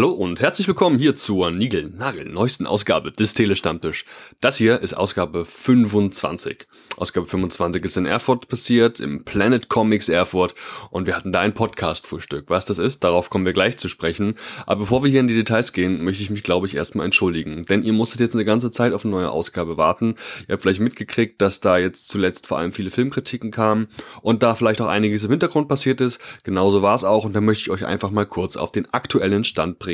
Hallo und herzlich willkommen hier zur Nigel Nagel neuesten Ausgabe des Telestammtisch. Das hier ist Ausgabe 25. Ausgabe 25 ist in Erfurt passiert, im Planet Comics Erfurt und wir hatten da ein Podcast-Frühstück. Was das ist, darauf kommen wir gleich zu sprechen. Aber bevor wir hier in die Details gehen, möchte ich mich, glaube ich, erstmal entschuldigen. Denn ihr musstet jetzt eine ganze Zeit auf eine neue Ausgabe warten. Ihr habt vielleicht mitgekriegt, dass da jetzt zuletzt vor allem viele Filmkritiken kamen und da vielleicht auch einiges im Hintergrund passiert ist. Genauso war es auch und da möchte ich euch einfach mal kurz auf den aktuellen Stand bringen.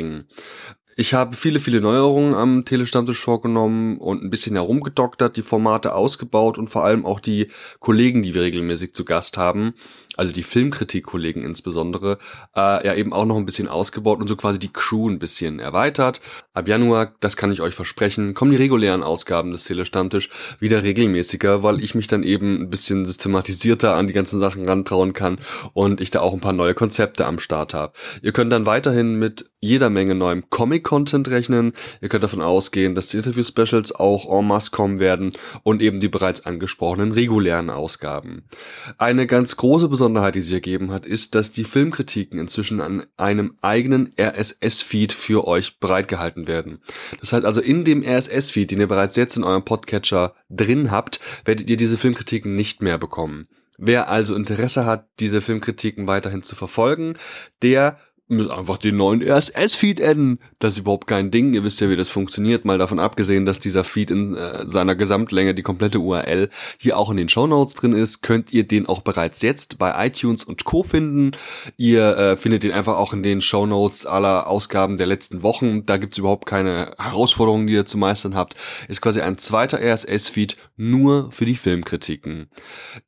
Ich habe viele, viele Neuerungen am Telestammtisch vorgenommen und ein bisschen herumgedoktert, die Formate ausgebaut und vor allem auch die Kollegen, die wir regelmäßig zu Gast haben, also die Filmkritik-Kollegen insbesondere, äh, ja eben auch noch ein bisschen ausgebaut und so quasi die Crew ein bisschen erweitert. Ab Januar, das kann ich euch versprechen, kommen die regulären Ausgaben des Telestammtisch wieder regelmäßiger, weil ich mich dann eben ein bisschen systematisierter an die ganzen Sachen rantrauen kann und ich da auch ein paar neue Konzepte am Start habe. Ihr könnt dann weiterhin mit jeder Menge neuem Comic-Content rechnen. Ihr könnt davon ausgehen, dass die Interview-Specials auch en masse kommen werden und eben die bereits angesprochenen regulären Ausgaben. Eine ganz große Besonderheit, die sich ergeben hat, ist, dass die Filmkritiken inzwischen an einem eigenen RSS-Feed für euch bereitgehalten werden. Das heißt also, in dem RSS-Feed, den ihr bereits jetzt in eurem Podcatcher drin habt, werdet ihr diese Filmkritiken nicht mehr bekommen. Wer also Interesse hat, diese Filmkritiken weiterhin zu verfolgen, der müssen einfach den neuen RSS-Feed adden. Das ist überhaupt kein Ding. Ihr wisst ja, wie das funktioniert. Mal davon abgesehen, dass dieser Feed in äh, seiner Gesamtlänge, die komplette URL, hier auch in den Show Notes drin ist, könnt ihr den auch bereits jetzt bei iTunes und Co. finden. Ihr äh, findet den einfach auch in den Show Notes aller Ausgaben der letzten Wochen. Da gibt's überhaupt keine Herausforderungen, die ihr zu meistern habt. Ist quasi ein zweiter RSS-Feed nur für die Filmkritiken.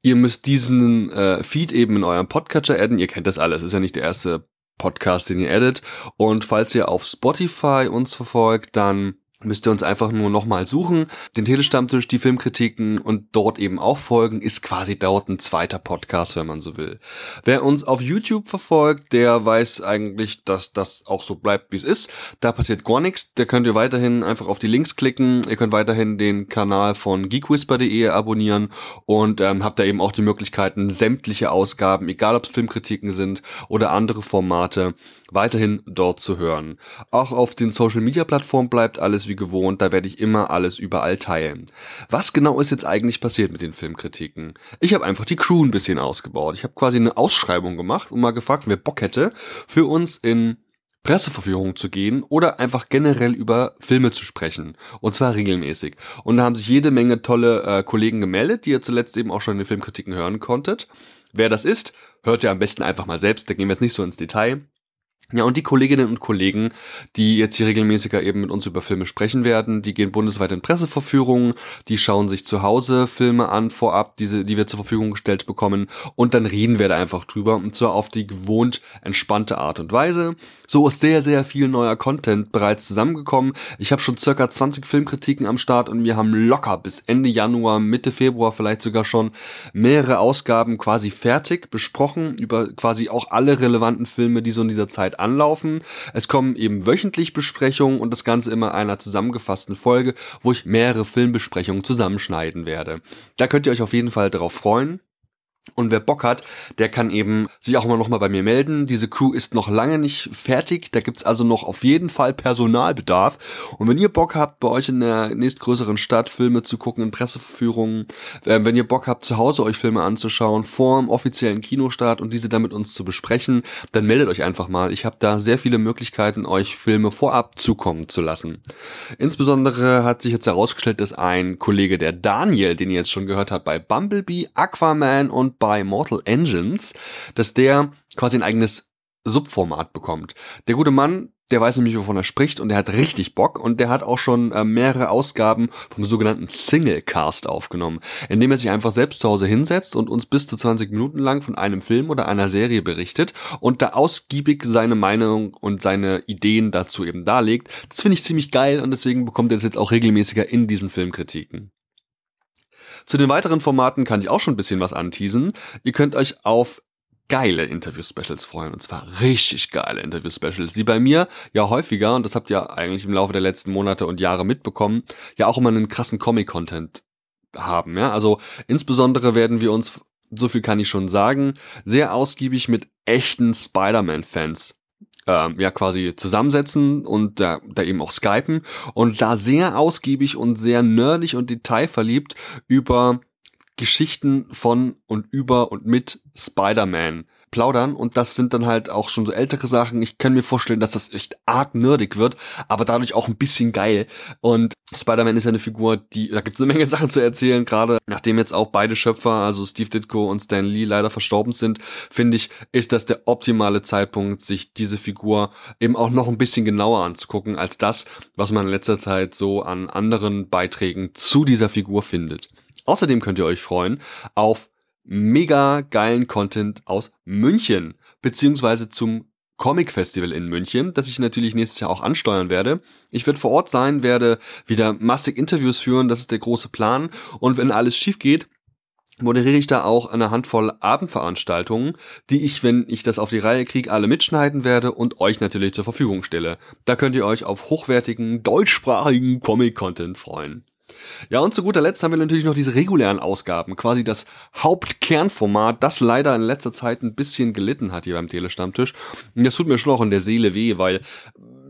Ihr müsst diesen äh, Feed eben in eurem Podcatcher adden. Ihr kennt das alles. Ist ja nicht der erste Podcast, den ihr edit. Und falls ihr auf Spotify uns verfolgt, dann müsst ihr uns einfach nur nochmal suchen, den Telestammtisch, die Filmkritiken und dort eben auch folgen, ist quasi dort ein zweiter Podcast, wenn man so will. Wer uns auf YouTube verfolgt, der weiß eigentlich, dass das auch so bleibt, wie es ist. Da passiert gar nichts. Da könnt ihr weiterhin einfach auf die Links klicken. Ihr könnt weiterhin den Kanal von geekwhisper.de abonnieren und ähm, habt da eben auch die Möglichkeiten, sämtliche Ausgaben, egal ob es Filmkritiken sind oder andere Formate, weiterhin dort zu hören. Auch auf den Social Media Plattformen bleibt alles wie gewohnt, da werde ich immer alles überall teilen. Was genau ist jetzt eigentlich passiert mit den Filmkritiken? Ich habe einfach die Crew ein bisschen ausgebaut. Ich habe quasi eine Ausschreibung gemacht und mal gefragt, wer Bock hätte, für uns in Presseverführungen zu gehen oder einfach generell über Filme zu sprechen. Und zwar regelmäßig. Und da haben sich jede Menge tolle äh, Kollegen gemeldet, die ihr zuletzt eben auch schon in den Filmkritiken hören konntet. Wer das ist, hört ihr am besten einfach mal selbst, da gehen wir jetzt nicht so ins Detail. Ja, und die Kolleginnen und Kollegen, die jetzt hier regelmäßiger eben mit uns über Filme sprechen werden, die gehen bundesweit in Presseverführungen, die schauen sich zu Hause Filme an vorab, diese, die wir zur Verfügung gestellt bekommen, und dann reden wir da einfach drüber, und zwar auf die gewohnt entspannte Art und Weise. So ist sehr, sehr viel neuer Content bereits zusammengekommen. Ich habe schon circa 20 Filmkritiken am Start und wir haben locker bis Ende Januar, Mitte Februar vielleicht sogar schon mehrere Ausgaben quasi fertig besprochen, über quasi auch alle relevanten Filme, die so in dieser Zeit anlaufen. Es kommen eben wöchentlich Besprechungen und das Ganze immer einer zusammengefassten Folge, wo ich mehrere Filmbesprechungen zusammenschneiden werde. Da könnt ihr euch auf jeden Fall darauf freuen. Und wer Bock hat, der kann eben sich auch immer noch mal bei mir melden. Diese Crew ist noch lange nicht fertig. Da gibt's also noch auf jeden Fall Personalbedarf. Und wenn ihr Bock habt, bei euch in der nächstgrößeren Stadt Filme zu gucken, in Presseverführungen, äh, wenn ihr Bock habt, zu Hause euch Filme anzuschauen, vor dem offiziellen Kinostart und diese dann mit uns zu besprechen, dann meldet euch einfach mal. Ich habe da sehr viele Möglichkeiten, euch Filme vorab zukommen zu lassen. Insbesondere hat sich jetzt herausgestellt, dass ein Kollege, der Daniel, den ihr jetzt schon gehört habt, bei Bumblebee, Aquaman und bei Mortal Engines, dass der quasi ein eigenes Subformat bekommt. Der gute Mann, der weiß nämlich, wovon er spricht und der hat richtig Bock und der hat auch schon äh, mehrere Ausgaben vom sogenannten Singlecast aufgenommen, indem er sich einfach selbst zu Hause hinsetzt und uns bis zu 20 Minuten lang von einem Film oder einer Serie berichtet und da ausgiebig seine Meinung und seine Ideen dazu eben darlegt. Das finde ich ziemlich geil und deswegen bekommt er das jetzt auch regelmäßiger in diesen Filmkritiken. Zu den weiteren Formaten kann ich auch schon ein bisschen was anteasen. Ihr könnt euch auf geile Interview-Specials freuen. Und zwar richtig geile Interview-Specials, die bei mir ja häufiger, und das habt ihr eigentlich im Laufe der letzten Monate und Jahre mitbekommen, ja auch immer einen krassen Comic-Content haben. Ja? Also insbesondere werden wir uns, so viel kann ich schon sagen, sehr ausgiebig mit echten Spider-Man-Fans ähm, ja quasi zusammensetzen und da, da eben auch skypen und da sehr ausgiebig und sehr nerdig und detailverliebt über Geschichten von und über und mit Spider-Man plaudern und das sind dann halt auch schon so ältere Sachen. Ich kann mir vorstellen, dass das echt arg nerdig wird, aber dadurch auch ein bisschen geil. Und Spider-Man ist ja eine Figur, die, da gibt es eine Menge Sachen zu erzählen, gerade nachdem jetzt auch beide Schöpfer, also Steve Ditko und Stan Lee leider verstorben sind, finde ich, ist das der optimale Zeitpunkt, sich diese Figur eben auch noch ein bisschen genauer anzugucken, als das, was man in letzter Zeit so an anderen Beiträgen zu dieser Figur findet. Außerdem könnt ihr euch freuen auf mega geilen Content aus München, beziehungsweise zum Comic Festival in München, das ich natürlich nächstes Jahr auch ansteuern werde. Ich werde vor Ort sein, werde wieder massig Interviews führen, das ist der große Plan. Und wenn alles schief geht, moderiere ich da auch eine Handvoll Abendveranstaltungen, die ich, wenn ich das auf die Reihe kriege, alle mitschneiden werde und euch natürlich zur Verfügung stelle. Da könnt ihr euch auf hochwertigen, deutschsprachigen Comic-Content freuen. Ja, und zu guter Letzt haben wir natürlich noch diese regulären Ausgaben, quasi das Hauptkernformat, das leider in letzter Zeit ein bisschen gelitten hat hier beim Telestammtisch. Und das tut mir schon auch in der Seele weh, weil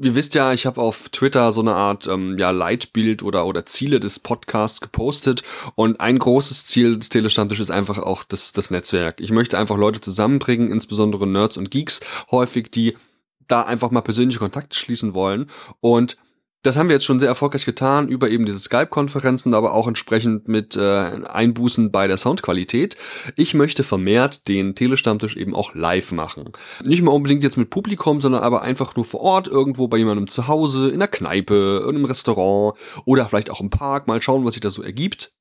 ihr wisst ja, ich habe auf Twitter so eine Art ähm, ja, Leitbild oder, oder Ziele des Podcasts gepostet und ein großes Ziel des Telestammtisches ist einfach auch das, das Netzwerk. Ich möchte einfach Leute zusammenbringen, insbesondere Nerds und Geeks häufig, die da einfach mal persönliche Kontakte schließen wollen und das haben wir jetzt schon sehr erfolgreich getan über eben diese Skype-Konferenzen, aber auch entsprechend mit äh, Einbußen bei der Soundqualität. Ich möchte vermehrt den Telestammtisch eben auch live machen. Nicht mal unbedingt jetzt mit Publikum, sondern aber einfach nur vor Ort, irgendwo bei jemandem zu Hause, in der Kneipe, in einem Restaurant oder vielleicht auch im Park. Mal schauen, was sich da so ergibt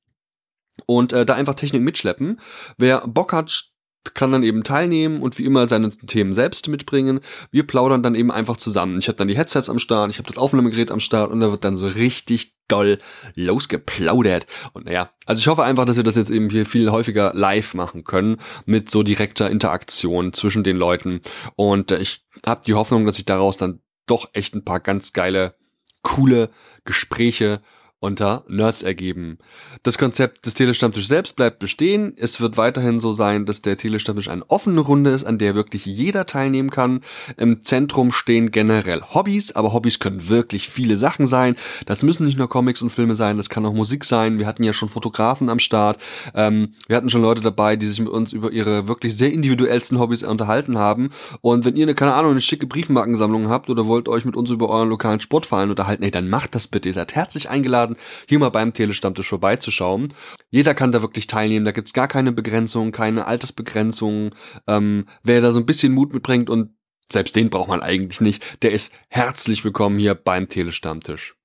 und äh, da einfach Technik mitschleppen. Wer Bock hat, kann dann eben teilnehmen und wie immer seine Themen selbst mitbringen. Wir plaudern dann eben einfach zusammen. Ich habe dann die Headsets am Start, ich habe das Aufnahmegerät am Start und da wird dann so richtig doll losgeplaudert. Und naja, also ich hoffe einfach, dass wir das jetzt eben hier viel häufiger live machen können mit so direkter Interaktion zwischen den Leuten. Und äh, ich habe die Hoffnung, dass ich daraus dann doch echt ein paar ganz geile, coole Gespräche unter Nerds ergeben. Das Konzept des Telestammtisch selbst bleibt bestehen. Es wird weiterhin so sein, dass der Telestammtisch eine offene Runde ist, an der wirklich jeder teilnehmen kann. Im Zentrum stehen generell Hobbys, aber Hobbys können wirklich viele Sachen sein. Das müssen nicht nur Comics und Filme sein, das kann auch Musik sein. Wir hatten ja schon Fotografen am Start. Ähm, wir hatten schon Leute dabei, die sich mit uns über ihre wirklich sehr individuellsten Hobbys unterhalten haben. Und wenn ihr eine, keine Ahnung, eine schicke Briefmarkensammlung habt oder wollt euch mit uns über euren lokalen Sportverein unterhalten, ey, dann macht das bitte. Ihr seid herzlich eingeladen eingeladen, hier mal beim Telestammtisch vorbeizuschauen. Jeder kann da wirklich teilnehmen, da gibt's gar keine Begrenzung, keine Altersbegrenzung. Ähm, wer da so ein bisschen Mut mitbringt und selbst den braucht man eigentlich nicht, der ist herzlich willkommen hier beim Telestammtisch.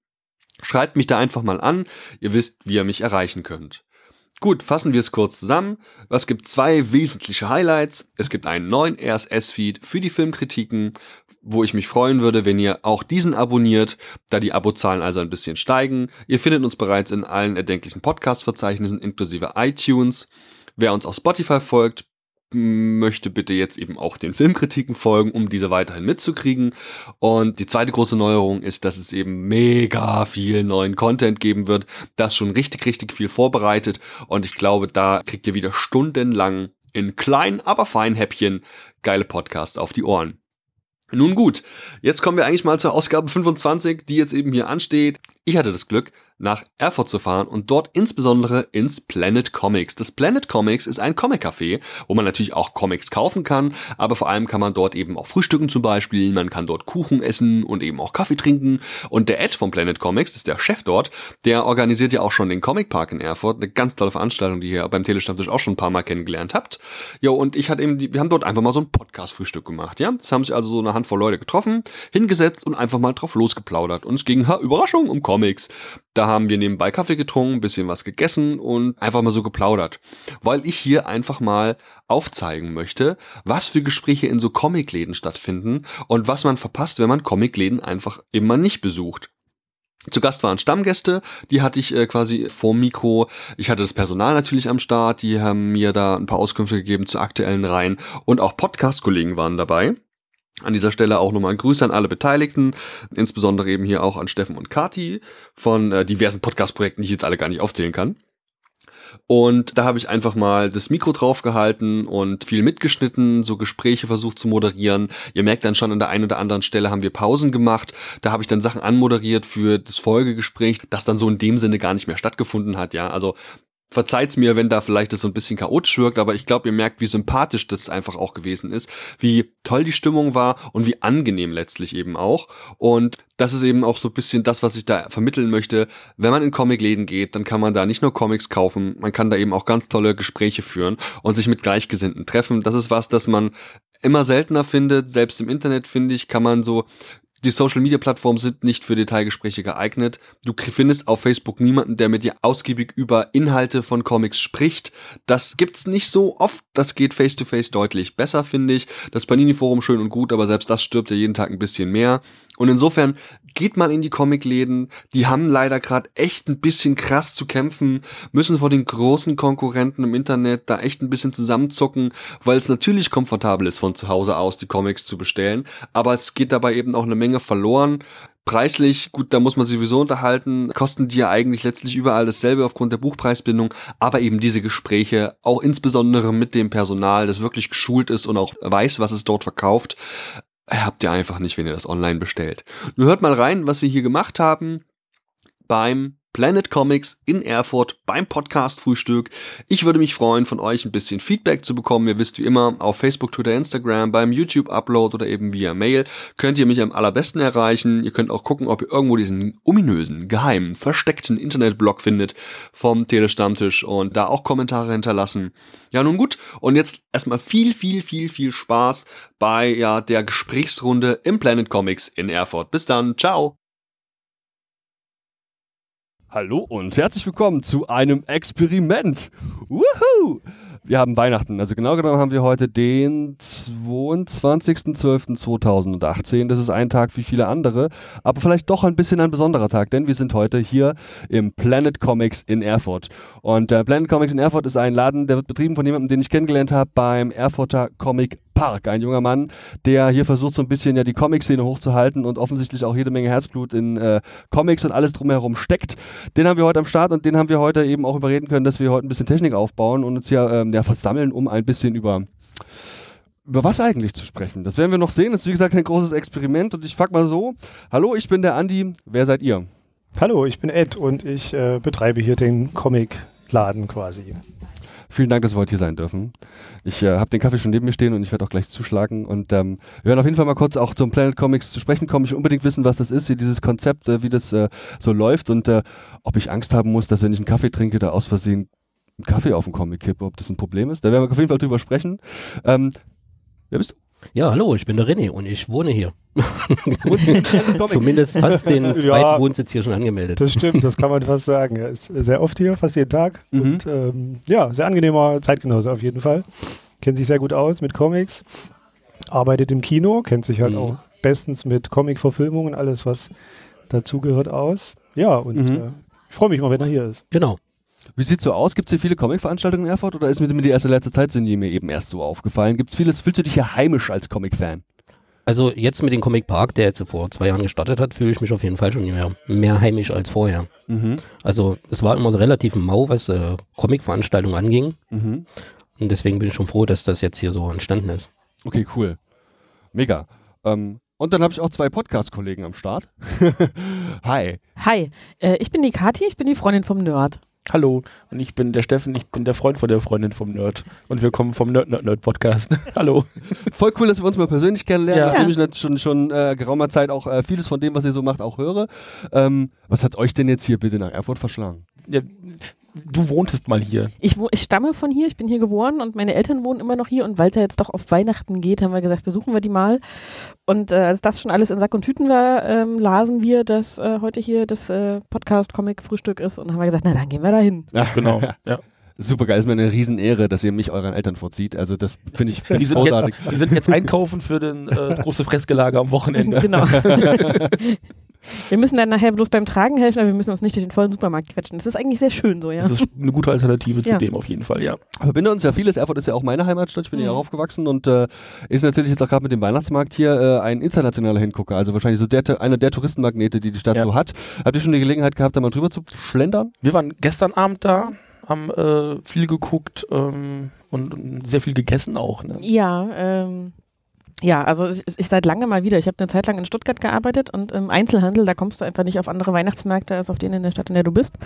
Schreibt mich da einfach mal an, ihr wisst, wie ihr mich erreichen könnt. Gut, fassen wir es kurz zusammen. Es gibt zwei wesentliche Highlights. Es gibt einen neuen RSS-Feed für die Filmkritiken, wo ich mich freuen würde, wenn ihr auch diesen abonniert, da die Abozahlen also ein bisschen steigen. Ihr findet uns bereits in allen erdenklichen Podcast-Verzeichnissen inklusive iTunes. Wer uns auf Spotify folgt, möchte bitte jetzt eben auch den Filmkritiken folgen, um diese weiterhin mitzukriegen. Und die zweite große Neuerung ist, dass es eben mega viel neuen Content geben wird, das schon richtig, richtig viel vorbereitet. Und ich glaube, da kriegt ihr wieder stundenlang in kleinen, aber feinen Häppchen geile Podcasts auf die Ohren. Nun gut, jetzt kommen wir eigentlich mal zur Ausgabe 25, die jetzt eben hier ansteht. Ich hatte das Glück, nach Erfurt zu fahren und dort insbesondere ins Planet Comics. Das Planet Comics ist ein Comic-Café, wo man natürlich auch Comics kaufen kann, aber vor allem kann man dort eben auch frühstücken zum Beispiel, man kann dort Kuchen essen und eben auch Kaffee trinken. Und der Ed vom Planet Comics, das ist der Chef dort, der organisiert ja auch schon den Comic Park in Erfurt, eine ganz tolle Veranstaltung, die ihr beim Telestammtisch auch schon ein paar Mal kennengelernt habt. Ja, und ich hatte eben, die, wir haben dort einfach mal so ein Podcast-Frühstück gemacht, ja. Das haben sich also so eine Handvoll Leute getroffen, hingesetzt und einfach mal drauf losgeplaudert. Und es ging, ha, Überraschung, um Comics. Da haben wir nebenbei Kaffee getrunken, bisschen was gegessen und einfach mal so geplaudert. Weil ich hier einfach mal aufzeigen möchte, was für Gespräche in so Comicläden stattfinden und was man verpasst, wenn man Comicläden einfach immer nicht besucht. Zu Gast waren Stammgäste, die hatte ich äh, quasi vor Mikro. Ich hatte das Personal natürlich am Start, die haben mir da ein paar Auskünfte gegeben zu aktuellen Reihen und auch Podcast-Kollegen waren dabei. An dieser Stelle auch nochmal ein Grüße an alle Beteiligten, insbesondere eben hier auch an Steffen und Kati von äh, diversen Podcast-Projekten, die ich jetzt alle gar nicht aufzählen kann. Und da habe ich einfach mal das Mikro draufgehalten und viel mitgeschnitten, so Gespräche versucht zu moderieren. Ihr merkt dann schon an der einen oder anderen Stelle haben wir Pausen gemacht. Da habe ich dann Sachen anmoderiert für das Folgegespräch, das dann so in dem Sinne gar nicht mehr stattgefunden hat. Ja, also Verzeiht's mir, wenn da vielleicht das so ein bisschen chaotisch wirkt, aber ich glaube, ihr merkt, wie sympathisch das einfach auch gewesen ist, wie toll die Stimmung war und wie angenehm letztlich eben auch. Und das ist eben auch so ein bisschen das, was ich da vermitteln möchte. Wenn man in Comicläden geht, dann kann man da nicht nur Comics kaufen, man kann da eben auch ganz tolle Gespräche führen und sich mit Gleichgesinnten treffen. Das ist was, das man immer seltener findet. Selbst im Internet, finde ich, kann man so die Social Media Plattformen sind nicht für Detailgespräche geeignet. Du findest auf Facebook niemanden, der mit dir ausgiebig über Inhalte von Comics spricht. Das gibt's nicht so oft. Das geht face to face deutlich besser, finde ich. Das Panini Forum schön und gut, aber selbst das stirbt ja jeden Tag ein bisschen mehr. Und insofern geht mal in die Comicläden. Die haben leider gerade echt ein bisschen krass zu kämpfen, müssen vor den großen Konkurrenten im Internet da echt ein bisschen zusammenzucken, weil es natürlich komfortabel ist, von zu Hause aus die Comics zu bestellen. Aber es geht dabei eben auch eine Menge verloren. Preislich, gut, da muss man sowieso unterhalten, kosten die ja eigentlich letztlich überall dasselbe aufgrund der Buchpreisbindung, aber eben diese Gespräche, auch insbesondere mit dem Personal, das wirklich geschult ist und auch weiß, was es dort verkauft, habt ihr einfach nicht, wenn ihr das online bestellt. Nur hört mal rein, was wir hier gemacht haben beim Planet Comics in Erfurt beim Podcast Frühstück. Ich würde mich freuen, von euch ein bisschen Feedback zu bekommen. Ihr wisst wie immer, auf Facebook, Twitter, Instagram, beim YouTube Upload oder eben via Mail könnt ihr mich am allerbesten erreichen. Ihr könnt auch gucken, ob ihr irgendwo diesen ominösen, geheimen, versteckten Internetblog findet vom Telestammtisch und da auch Kommentare hinterlassen. Ja, nun gut. Und jetzt erstmal viel, viel, viel, viel Spaß bei ja der Gesprächsrunde im Planet Comics in Erfurt. Bis dann. Ciao. Hallo und herzlich willkommen zu einem Experiment. Woohoo! Wir haben Weihnachten. Also genau genommen haben wir heute den 22.12.2018. Das ist ein Tag wie viele andere, aber vielleicht doch ein bisschen ein besonderer Tag, denn wir sind heute hier im Planet Comics in Erfurt. Und äh, Planet Comics in Erfurt ist ein Laden, der wird betrieben von jemandem, den ich kennengelernt habe beim Erfurter Comic Park, ein junger Mann, der hier versucht so ein bisschen ja die Comic-Szene hochzuhalten und offensichtlich auch jede Menge Herzblut in äh, Comics und alles drumherum steckt. Den haben wir heute am Start und den haben wir heute eben auch überreden können, dass wir heute ein bisschen Technik aufbauen und uns hier ähm, ja, versammeln, um ein bisschen über über was eigentlich zu sprechen. Das werden wir noch sehen. Das ist wie gesagt ein großes Experiment und ich frag mal so: Hallo, ich bin der Andi. Wer seid ihr? Hallo, ich bin Ed und ich äh, betreibe hier den Comic-Laden quasi. Vielen Dank, dass wir heute hier sein dürfen. Ich äh, habe den Kaffee schon neben mir stehen und ich werde auch gleich zuschlagen. Und ähm, wir werden auf jeden Fall mal kurz auch zum Planet Comics zu sprechen kommen. Ich will unbedingt wissen, was das ist, hier dieses Konzept, äh, wie das äh, so läuft und äh, ob ich Angst haben muss, dass wenn ich einen Kaffee trinke, da aus Versehen einen Kaffee auf den Comic kippe, ob das ein Problem ist. Da werden wir auf jeden Fall drüber sprechen. Ähm, wer bist du? Ja, hallo, ich bin der René und ich wohne hier. Zumindest fast den zweiten ja, Wohnsitz hier schon angemeldet. Das stimmt, das kann man fast sagen. Er ist sehr oft hier, fast jeden Tag. Mhm. Und ähm, ja, sehr angenehmer Zeitgenosse auf jeden Fall. Kennt sich sehr gut aus mit Comics. Arbeitet im Kino, kennt sich halt mhm. auch bestens mit Comic-Verfilmungen, alles, was dazugehört, aus. Ja, und mhm. äh, ich freue mich mal, wenn er hier ist. Genau. Wie sieht es so aus? Gibt es hier viele Comic-Veranstaltungen in Erfurt oder ist mir die erste letzte Zeit sind die mir eben erst so aufgefallen? Gibt es vieles? Fühlst du dich hier heimisch als Comic-Fan? Also jetzt mit dem Comic Park, der jetzt vor zwei Jahren gestartet hat, fühle ich mich auf jeden Fall schon mehr, mehr heimisch als vorher. Mhm. Also es war immer so relativ mau, was äh, Comic-Veranstaltungen anging. Mhm. Und deswegen bin ich schon froh, dass das jetzt hier so entstanden ist. Okay, cool. Mega. Ähm, und dann habe ich auch zwei Podcast-Kollegen am Start. Hi. Hi, äh, ich bin die Kati, ich bin die Freundin vom Nerd. Hallo, und ich bin der Steffen, ich bin der Freund von der Freundin vom Nerd. Und wir kommen vom Nerd Nerd Nerd Podcast. Hallo. Voll cool, dass wir uns mal persönlich kennenlernen, ja. nachdem ich natürlich schon, schon äh, geraumer Zeit auch äh, vieles von dem, was ihr so macht, auch höre. Ähm, was hat euch denn jetzt hier bitte nach Erfurt verschlagen? Ja, du wohntest mal hier. Ich, ich, stamme von hier, ich bin hier geboren und meine Eltern wohnen immer noch hier und weil es ja jetzt doch auf Weihnachten geht, haben wir gesagt, besuchen wir die mal. Und äh, als das schon alles in Sack und Tüten war, ähm, lasen wir, dass äh, heute hier das äh, Podcast-Comic-Frühstück ist und haben wir gesagt, na dann gehen wir da hin. Ja, genau. ja. Super geil, ist mir eine Riesenehre, dass ihr mich euren Eltern vorzieht. Also das finde ich, find die sind großartig. Jetzt, die sind jetzt einkaufen für den, äh, das große Fressgelager am Wochenende. genau. Wir müssen dann nachher bloß beim Tragen helfen, aber wir müssen uns nicht durch den vollen Supermarkt quetschen. Das ist eigentlich sehr schön so, ja. Das ist eine gute Alternative zu ja. dem auf jeden Fall, ja. Verbinde uns ja vieles. Erfurt ist ja auch meine Heimatstadt. Ich bin mhm. ja auch aufgewachsen und äh, ist natürlich jetzt auch gerade mit dem Weihnachtsmarkt hier äh, ein internationaler Hingucker. Also wahrscheinlich so der, einer der Touristenmagnete, die die Stadt ja. so hat. Habt ihr schon die Gelegenheit gehabt, da mal drüber zu schlendern? Wir waren gestern Abend da haben äh, viel geguckt ähm, und, und sehr viel gegessen auch. Ne? Ja, ähm, ja, also ich, ich seit lange mal wieder. Ich habe eine Zeit lang in Stuttgart gearbeitet und im Einzelhandel, da kommst du einfach nicht auf andere Weihnachtsmärkte als auf denen in der Stadt, in der du bist.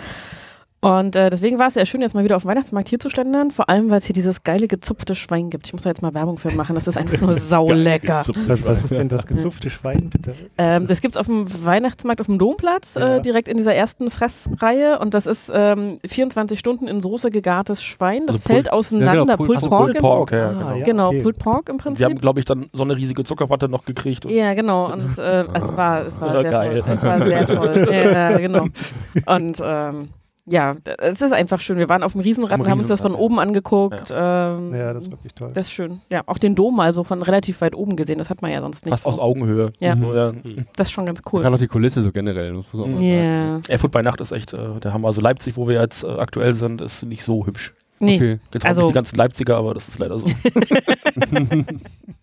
Und äh, deswegen war es sehr schön, jetzt mal wieder auf dem Weihnachtsmarkt hier zu schlendern, vor allem, weil es hier dieses geile gezupfte Schwein gibt. Ich muss da jetzt mal Werbung für machen, das ist einfach nur saulecker. Was, was ist denn das gezupfte Schwein, bitte? Ähm, das gibt's auf dem Weihnachtsmarkt auf dem Domplatz, Ja. äh, direkt in dieser ersten Fressreihe. Und das ist ähm, 24 Stunden in Soße gegartes Schwein. Das Also fällt Pulled- auseinander. ja, genau, Pulled- Pork. Pork, ja, Ah, genau. ja. Genau, okay. Pulled Pork im Prinzip. wir haben, glaube ich, dann so eine riesige Zuckerwatte noch gekriegt. Und Ja, genau. Und äh, es war, es war Ja, sehr geil. toll. Es war sehr toll. Ja, genau. Und ähm, ja, es ist einfach schön. Wir waren auf dem Riesenrad und haben uns das von ja. oben angeguckt. Ähm, Ja, das ist wirklich toll. das ist schön. Ja, auch den Dom mal so von relativ weit oben gesehen. Das hat man ja sonst nicht. fast so. aus Augenhöhe. Ja. So, ja. Das ist schon ganz cool. Gerade auch die Kulisse so generell. muss man Ja. sagen. Erfurt bei Nacht ist echt äh, der Hammer. Also Leipzig, wo wir jetzt äh, aktuell sind, ist nicht so hübsch. Nee. Okay. Jetzt Also- nicht die ganzen Leipziger, aber das ist leider so.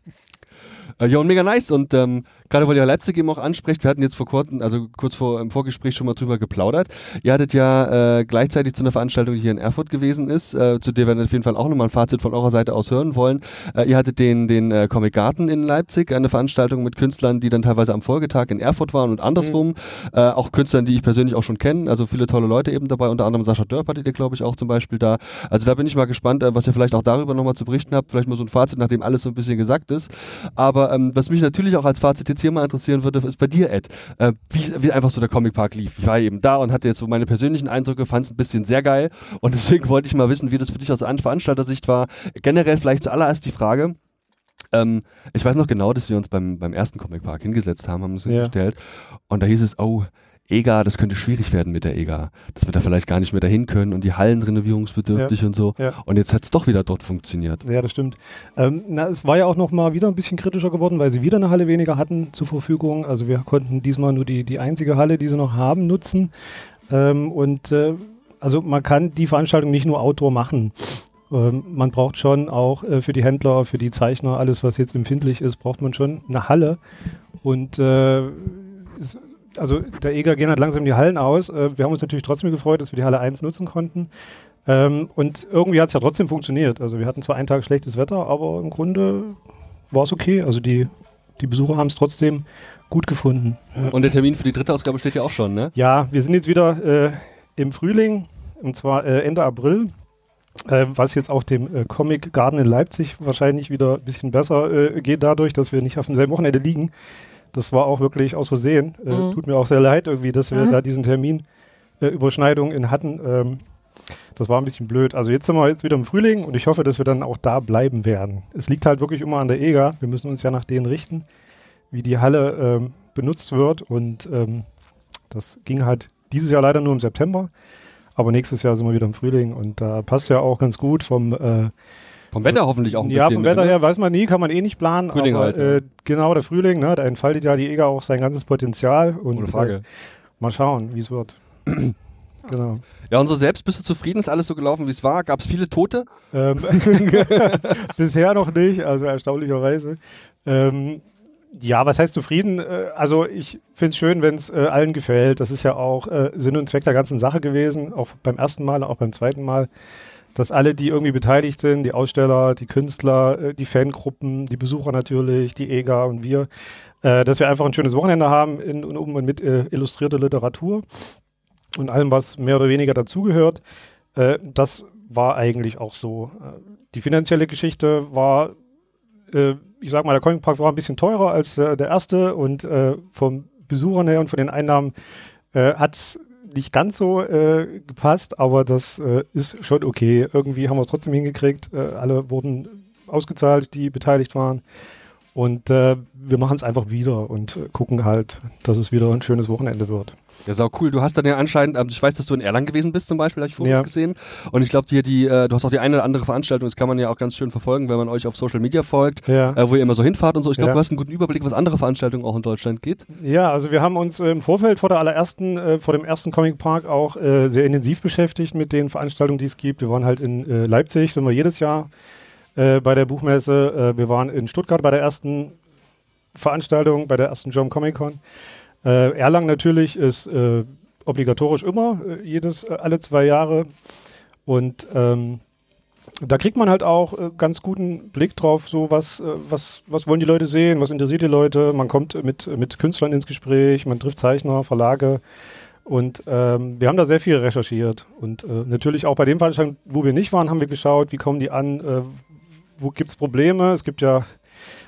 Äh, ja, und mega nice. Und ähm, gerade weil ihr Leipzig eben auch ansprecht, wir hatten jetzt vor kurzem, also kurz vor im Vorgespräch schon mal drüber geplaudert. Ihr hattet ja äh, gleichzeitig zu einer Veranstaltung, die hier in Erfurt gewesen ist, äh, zu der wir auf jeden Fall auch nochmal ein Fazit von eurer Seite aus hören wollen. Äh, ihr hattet den, den äh, Comic Garten in Leipzig, eine Veranstaltung mit Künstlern, die dann teilweise am Folgetag in Erfurt waren und andersrum. Äh, auch Künstlern, die ich persönlich auch schon kenne, also viele tolle Leute eben dabei, unter anderem Sascha Dörp hattet ihr, glaube ich, auch zum Beispiel da. Also da bin ich mal gespannt, äh, was ihr vielleicht auch darüber nochmal zu berichten habt. Vielleicht mal so ein Fazit, nachdem alles so ein bisschen gesagt ist. Aber ähm, was mich natürlich auch als Fazit jetzt hier mal interessieren würde, ist bei dir, Ed, äh, wie, wie einfach so der Comic Park lief. Ich war eben da und hatte jetzt so meine persönlichen Eindrücke, fand es ein bisschen sehr geil und deswegen wollte ich mal wissen, wie das für dich aus An- Veranstaltersicht war. Generell vielleicht zuallererst die Frage, ähm, ich weiß noch genau, dass wir uns beim, beim ersten Comic Park hingesetzt haben, haben uns Ja. hingestellt und da hieß es, oh, EGA, das könnte schwierig werden mit der EGA, dass wir da vielleicht gar nicht mehr dahin können und die Hallen renovierungsbedürftig und so. Ja. Und jetzt hat es doch wieder dort funktioniert. Ja, das stimmt. Ähm, na, es war ja auch noch mal wieder ein bisschen kritischer geworden, weil sie wieder eine Halle weniger hatten zur Verfügung. Also wir konnten diesmal nur die, die einzige Halle, die sie noch haben, nutzen. Ähm, und äh, also man kann die Veranstaltung nicht nur Outdoor machen. Ähm, man braucht schon auch äh, für die Händler, für die Zeichner, alles was jetzt empfindlich ist, braucht man schon eine Halle. Und äh, also der EGA gehen halt langsam die Hallen aus. Äh, wir haben uns natürlich trotzdem gefreut, dass wir die Halle 1 nutzen konnten. Ähm, und irgendwie hat es ja trotzdem funktioniert. Also wir hatten zwar einen Tag schlechtes Wetter, aber im Grunde war es okay. Also die, die Besucher haben es trotzdem gut gefunden. Und der Termin für die dritte Ausgabe steht ja auch schon, ne? Ja, wir sind jetzt wieder äh, im Frühling, und zwar äh, Ende April, äh, was jetzt auch dem äh, Comic Garden in Leipzig wahrscheinlich wieder ein bisschen besser äh, geht, dadurch, dass wir nicht auf demselben Wochenende liegen. Das war auch wirklich aus Versehen. Äh, Mhm. Tut mir auch sehr leid, irgendwie, dass wir Mhm. da diesen Termin äh, Überschneidung in hatten. Ähm, das war ein bisschen blöd. Also jetzt sind wir jetzt wieder im Frühling und ich hoffe, dass wir dann auch da bleiben werden. Es liegt halt wirklich immer an der EGA. Wir müssen uns ja nach denen richten, wie die Halle ähm, benutzt wird. Und ähm, das ging halt dieses Jahr leider nur im September. Aber nächstes Jahr sind wir wieder im Frühling und da passt ja auch ganz gut vom, äh, Vom Wetter hoffentlich auch ein ja, bisschen. vom Wetter ne? her weiß man nie, kann man eh nicht planen. Frühling aber halt, ja. äh, genau, der Frühling, ne, da entfaltet ja die EGA auch sein ganzes Potenzial. Und, Ohne Frage. Äh, mal schauen, wie es wird. genau. Ja, und so selbst bist du zufrieden? Ist alles so gelaufen, wie es war? Gab es viele Tote? Ähm, bisher noch nicht, also erstaunlicherweise. Ähm, ja, was heißt zufrieden? Äh, Also ich finde es schön, wenn es äh, allen gefällt. Das ist ja auch äh, Sinn und Zweck der ganzen Sache gewesen, auch beim ersten Mal, auch beim zweiten Mal, dass alle, die irgendwie beteiligt sind, die Aussteller, die Künstler, äh, die Fangruppen, die Besucher natürlich, die EGA und wir, äh, dass wir einfach ein schönes Wochenende haben in und um und mit äh, illustrierter Literatur und allem, was mehr oder weniger dazugehört. Das war eigentlich auch so. Die finanzielle Geschichte war, ich sag mal, der Comic Park war ein bisschen teurer als der erste und vom Besuchern her und von den Einnahmen hat es nicht ganz so äh, gepasst, aber das äh, ist schon okay. Irgendwie haben wir es trotzdem hingekriegt. Äh, alle wurden ausgezahlt, die beteiligt waren. Und äh, wir machen es einfach wieder und äh, gucken halt, dass es wieder ein schönes Wochenende wird. Ja, sau cool. Du hast dann ja anscheinend, ähm, ich weiß, dass du in Erlangen gewesen bist zum Beispiel, habe ich Fotos Ja. gesehen. Und ich glaube, hier die, äh, du hast auch die eine oder andere Veranstaltung, das kann man ja auch ganz schön verfolgen, wenn man euch auf Social Media folgt, Ja. äh, wo ihr immer so hinfahrt und so. Ich glaube, Ja. du hast einen guten Überblick, was andere Veranstaltungen auch in Deutschland geht. Ja, also wir haben uns äh, im Vorfeld vor der allerersten, vor dem ersten Comic Park auch sehr intensiv beschäftigt mit den Veranstaltungen, die es gibt. Wir waren halt in Leipzig, sind wir jedes Jahr äh, bei der Buchmesse. Äh, wir waren in Stuttgart bei der ersten Veranstaltung, bei der ersten Jump Comic Con. Äh, Erlangen natürlich ist äh, obligatorisch immer, äh, jedes, äh, alle zwei Jahre. Und ähm, da kriegt man halt auch äh, ganz guten Blick drauf, so was, äh, was, was wollen die Leute sehen, was interessiert die Leute. Man kommt mit, mit Künstlern ins Gespräch, man trifft Zeichner, Verlage. Und ähm, wir haben da sehr viel recherchiert. Und äh, natürlich auch bei den Veranstaltungen, wo wir nicht waren, haben wir geschaut, wie kommen die an, wo gibt es Probleme. Es gibt ja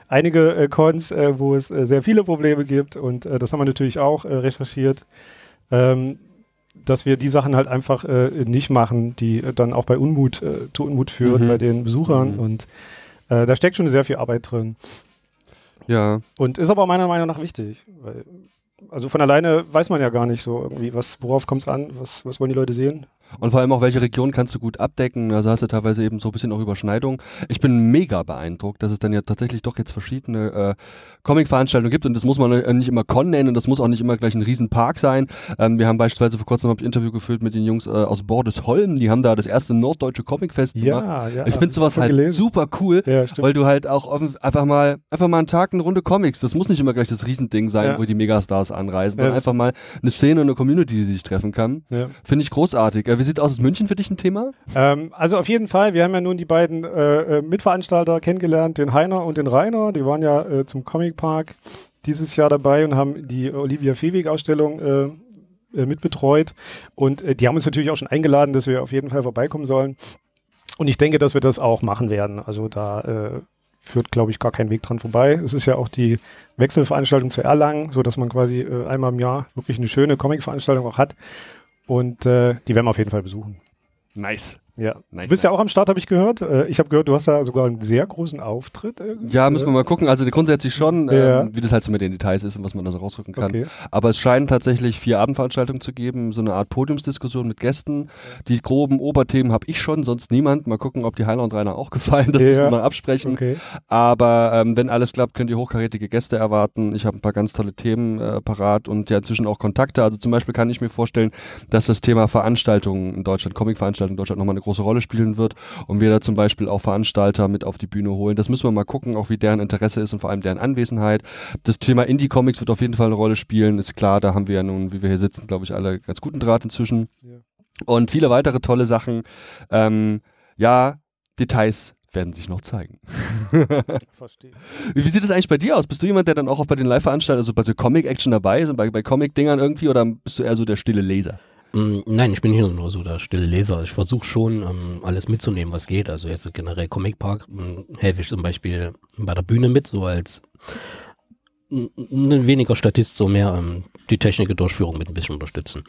einige äh, Cons, äh, wo es äh, sehr viele Probleme gibt. Und äh, das haben wir natürlich auch äh, recherchiert. Ähm, dass wir die Sachen halt einfach äh, nicht machen, die dann auch bei Unmut zu Unmut führen Mhm. bei den Besuchern. Mhm. Und da steckt schon sehr viel Arbeit drin. Ja. Und ist aber meiner Meinung nach wichtig. Weil, also von alleine weiß man ja gar nicht so irgendwie, was, worauf kommt es an, was, was wollen die Leute sehen. Und vor allem auch, welche Region kannst du gut abdecken. Also hast du teilweise eben so ein bisschen auch Überschneidung. Ich bin mega beeindruckt, dass es dann ja tatsächlich doch jetzt verschiedene äh, Comic-Veranstaltungen gibt und das muss man äh, nicht immer Con nennen und das muss auch nicht immer gleich ein Riesenpark sein. Ähm, wir haben beispielsweise vor kurzem ein Interview geführt mit den Jungs äh, aus Bordesholm, die haben da das erste norddeutsche Comic-Fest gemacht. Ja, ja. Ich finde sowas halt gelesen. super cool, Ja, weil du halt auch offen, einfach mal einfach mal einen Tag eine Runde Comics. Das muss nicht immer gleich das Riesending sein, Ja. wo die Megastars anreisen, Ja. sondern einfach mal eine Szene und eine Community, die sich treffen kann. ja. Finde ich großartig. Äh, wie sieht aus? Ist München für dich ein Thema? Ähm, also auf jeden Fall, wir haben ja nun die beiden äh, äh, Mitveranstalter kennengelernt, den Heiner und den Rainer. Die waren ja äh, zum Comic Park dieses Jahr dabei und haben die Olivia Fewig-Ausstellung äh, äh, mitbetreut. Und äh, die haben uns natürlich auch schon eingeladen, dass wir auf jeden Fall vorbeikommen sollen. Und ich denke, dass wir das auch machen werden. Also da führt, glaube ich, gar kein Weg dran vorbei. Es ist ja auch die Wechselveranstaltung zu Erlangen, so dass man quasi äh, einmal im Jahr wirklich eine schöne Comic-Veranstaltung auch hat. Und äh, die werden wir auf jeden Fall besuchen. Nice. Ja. Nice, du bist ja auch am Start, habe ich gehört. Äh, ich habe gehört, du hast da sogar einen sehr großen Auftritt. irgendwie. Ja, müssen wir mal gucken. Also grundsätzlich schon, Ja. ähm, wie das halt so mit den Details ist und was man da so rausrücken kann. Okay. Aber es scheinen tatsächlich vier Abendveranstaltungen zu geben, so eine Art Podiumsdiskussion mit Gästen. Die groben Oberthemen habe ich schon, sonst niemand. Mal gucken, ob die Heiner und Rainer auch gefallen. Das Ja. müssen wir noch absprechen. Okay. Aber ähm, wenn alles klappt, könnt ihr hochkarätige Gäste erwarten. Ich habe ein paar ganz tolle Themen äh, parat und ja inzwischen auch Kontakte. Also zum Beispiel kann ich mir vorstellen, dass das Thema Veranstaltungen in Deutschland, Comic-Veranstaltungen in Deutschland nochmal eine große Rolle spielen wird und wir da zum Beispiel auch Veranstalter mit auf die Bühne holen. Das müssen wir mal gucken, auch wie deren Interesse ist und vor allem deren Anwesenheit. Das Thema Indie-Comics wird auf jeden Fall eine Rolle spielen. Ist klar, da haben wir ja nun, wie wir hier sitzen, glaube ich, alle ganz guten Draht inzwischen. Ja. Und viele weitere tolle Sachen. Ähm, ja, Details werden sich noch zeigen. Verstehe. Wie, wie sieht es eigentlich bei dir aus? Bist du jemand, der dann auch, bei den Live-Veranstaltungen, also bei so Comic-Action dabei ist und bei, bei Comic-Dingern irgendwie oder bist du eher so der stille Leser? Mm, Nein, ich bin nicht nur so der stille Leser. Ich versuche schon, ähm, alles mitzunehmen, was geht. Also jetzt generell Comic Park ähm, helfe ich zum Beispiel bei der Bühne mit, so als n- weniger Statist, so mehr ähm, die Technik Durchführung mit ein bisschen unterstützen.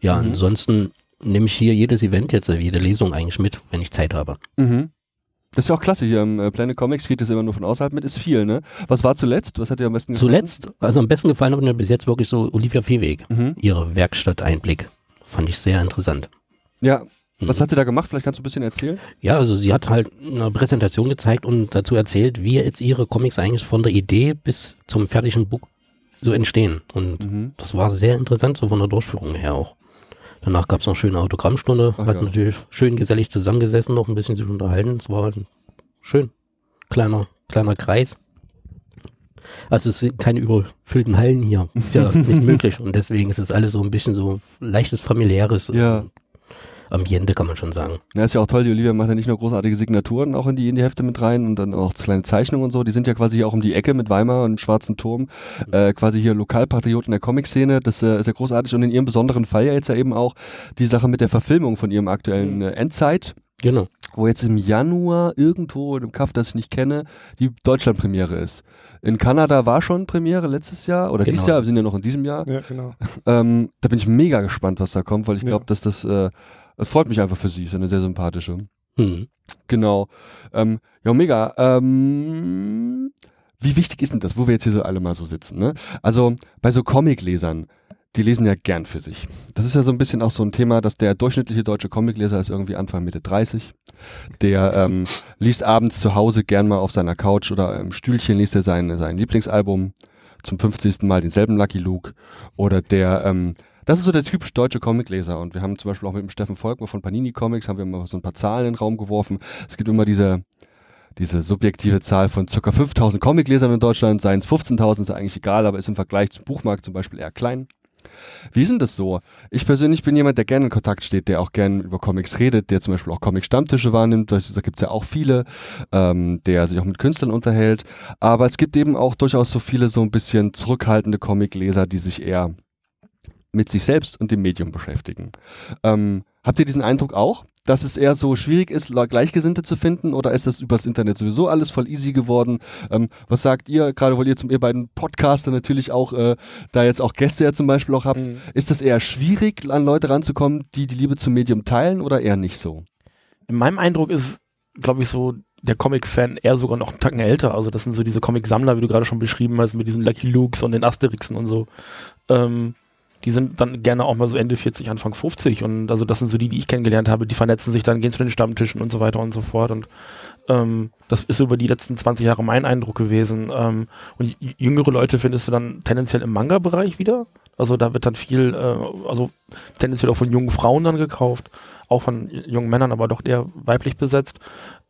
Ja, Mhm. ansonsten nehme ich hier jedes Event jetzt, äh, jede Lesung eigentlich mit, wenn ich Zeit habe. Mhm. Das ist ja auch klasse hier im äh, Planet Comics, kriegt das immer nur von außerhalb mit, ist viel, ne? Was war zuletzt? Was hat dir am besten gefallen? Zuletzt, also am besten gefallen hat mir bis jetzt wirklich so Olivia Viehweg. Mhm. Ihre Werkstatt-Einblick. Fand ich sehr interessant. Ja, Mhm. was hat sie da gemacht? Vielleicht kannst du ein bisschen erzählen? Ja, also sie hat halt eine Präsentation gezeigt und dazu erzählt, wie jetzt ihre Comics eigentlich von der Idee bis zum fertigen Buch so entstehen. Und Mhm. das war sehr interessant, so von der Durchführung her auch. Danach gab es noch eine schöne Autogrammstunde, Ach hat ja. natürlich schön gesellig zusammengesessen, noch ein bisschen sich unterhalten. Es war halt schön. Kleiner, kleiner Kreis. Also es sind keine überfüllten Hallen hier. Ist ja nicht möglich. Und deswegen ist es alles so ein bisschen so leichtes familiäres Ja. Ambiente, kann man schon sagen. Ja, ist ja auch toll, die Olivia macht ja nicht nur großartige Signaturen auch in die, in die Hefte mit rein und dann auch kleine Zeichnungen und so. Die sind ja quasi hier auch um die Ecke mit Weimar und dem Schwarzen Turm. Äh, quasi hier Lokalpatriot in der Comic-Szene. Das äh, ist ja großartig. Und in ihrem besonderen Fall ja jetzt ja eben auch die Sache mit der Verfilmung von ihrem aktuellen äh, Endzeit. Genau. wo jetzt im Januar irgendwo in einem Kaff, das ich nicht kenne, die Deutschland-Premiere ist. In Kanada war schon Premiere letztes Jahr oder dieses Genau. Jahr, wir sind ja noch in diesem Jahr. Ja, genau. Ähm, da bin ich mega gespannt, was da kommt, weil ich Ja. glaube, dass das, äh, das freut mich einfach für sie, ist eine sehr sympathische. Hm. Genau. Ähm, ja, mega. Ähm, wie wichtig ist denn das, wo wir jetzt hier so alle mal so sitzen? Ne? Also bei so Comiclesern, die lesen ja gern für sich. Das ist ja so ein bisschen auch so ein Thema, dass der durchschnittliche deutsche Comicleser ist irgendwie Anfang Mitte 30. Der ähm, liest abends zu Hause gern mal auf seiner Couch oder im Stühlchen liest er sein, sein Lieblingsalbum zum 50. Mal denselben Lucky Luke. Oder der, ähm, das ist so der typisch deutsche Comicleser. Und wir haben zum Beispiel auch mit dem Steffen Volkmann von Panini Comics, haben wir mal so ein paar Zahlen in den Raum geworfen. Es gibt immer diese, diese subjektive Zahl von ca. 5000 Comiclesern in Deutschland, seien es 15.000, ist eigentlich egal, aber ist im Vergleich zum Buchmarkt zum Beispiel eher klein. Wie ist denn das so? Ich persönlich bin jemand, der gerne in Kontakt steht, der auch gerne über Comics redet, der zum Beispiel auch Comic-Stammtische wahrnimmt. Da gibt es ja auch viele, ähm, der sich auch mit Künstlern unterhält. Aber es gibt eben auch durchaus so viele so ein bisschen zurückhaltende Comicleser, die sich eher mit sich selbst und dem Medium beschäftigen. Ähm, habt ihr diesen Eindruck auch? Dass es eher so schwierig ist, Gleichgesinnte zu finden oder ist das übers Internet sowieso alles voll easy geworden? Ähm, was sagt ihr, gerade weil ihr zum ihr beiden Podcaster natürlich auch äh, da jetzt auch Gäste ja zum Beispiel auch habt, mhm. ist das eher schwierig, an Leute ranzukommen, die die Liebe zum Medium teilen oder eher nicht so? In meinem Eindruck ist, glaube ich, so der Comic-Fan eher sogar noch einen Tacken älter. Also das sind so diese Comic-Sammler, wie du gerade schon beschrieben hast, mit diesen Lucky Lukes und den Asterixen und so. Ähm, die sind dann gerne auch mal so Ende 40, Anfang 50 und also das sind so die, die ich kennengelernt habe, die vernetzen sich dann, gehen zu den Stammtischen und so weiter und so fort. Und ähm, das ist über die letzten 20 Jahre mein Eindruck gewesen. Ähm, und jüngere Leute findest du dann tendenziell im Manga-Bereich wieder, also da wird dann viel, äh, also tendenziell auch von jungen Frauen dann gekauft, auch von jungen Männern, aber doch eher weiblich besetzt.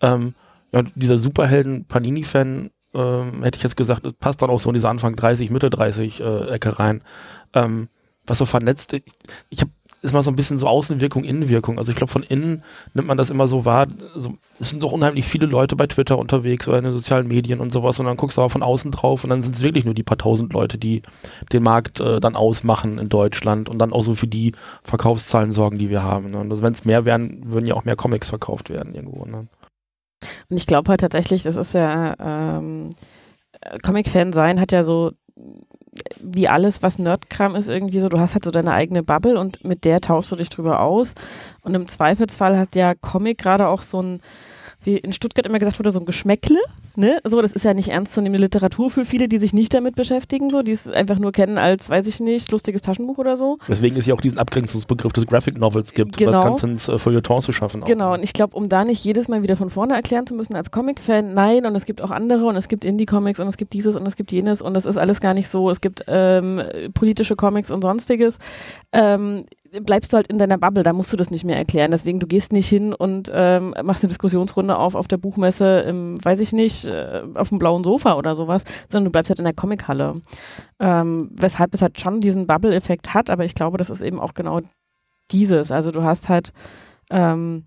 Ähm, ja, dieser Superhelden-Panini-Fan, ähm, hätte ich jetzt gesagt, passt dann auch so in diese Anfang 30, Mitte 30 äh, Ecke rein. Ähm, was so vernetzt. Ich, ich habe ist mal so ein bisschen so Außenwirkung, Innenwirkung. Also ich glaube, von innen nimmt man das immer so wahr. Also es sind doch unheimlich viele Leute bei Twitter unterwegs oder in den sozialen Medien und sowas und dann guckst du auch von außen drauf und dann sind es wirklich nur die paar tausend Leute, die den Markt äh, dann ausmachen in Deutschland und dann auch so für die Verkaufszahlen sorgen, die wir haben. Ne? Und also wenn es mehr wären, würden ja auch mehr Comics verkauft werden irgendwo. Ne? Und ich glaube halt tatsächlich, das ist ja ähm, Comic-Fan sein hat ja so wie alles, was Nerdkram ist, irgendwie so, du hast halt so deine eigene Bubble und mit der tauschst du dich drüber aus. Und im Zweifelsfall hat ja Comic gerade auch so ein, wie in Stuttgart immer gesagt wurde, so ein Geschmäckle. Ne? So, das ist ja nicht ernstzunehmende Literatur für viele, die sich nicht damit beschäftigen, so, die es einfach nur kennen als, weiß ich nicht, lustiges Taschenbuch oder so. Deswegen es ja auch diesen Abgrenzungsbegriff des Graphic Novels gibt, genau. das Ganze ins äh, Feuilleton zu schaffen. Auch. Genau, und ich glaube, um da nicht jedes Mal wieder von vorne erklären zu müssen als Comic-Fan, nein, und es gibt auch andere und es gibt Indie-Comics und es gibt dieses und es gibt jenes und das ist alles gar nicht so. Es gibt ähm, politische Comics und sonstiges. Ähm, bleibst du halt in deiner Bubble, da musst du das nicht mehr erklären. Deswegen, du gehst nicht hin und ähm, machst eine Diskussionsrunde auf auf der Buchmesse, im, weiß ich nicht, äh, auf dem blauen Sofa oder sowas, sondern du bleibst halt in der Comichalle. Ähm, weshalb es halt schon diesen Bubble-Effekt hat, aber ich glaube, das ist eben auch genau dieses. Also du hast halt ähm,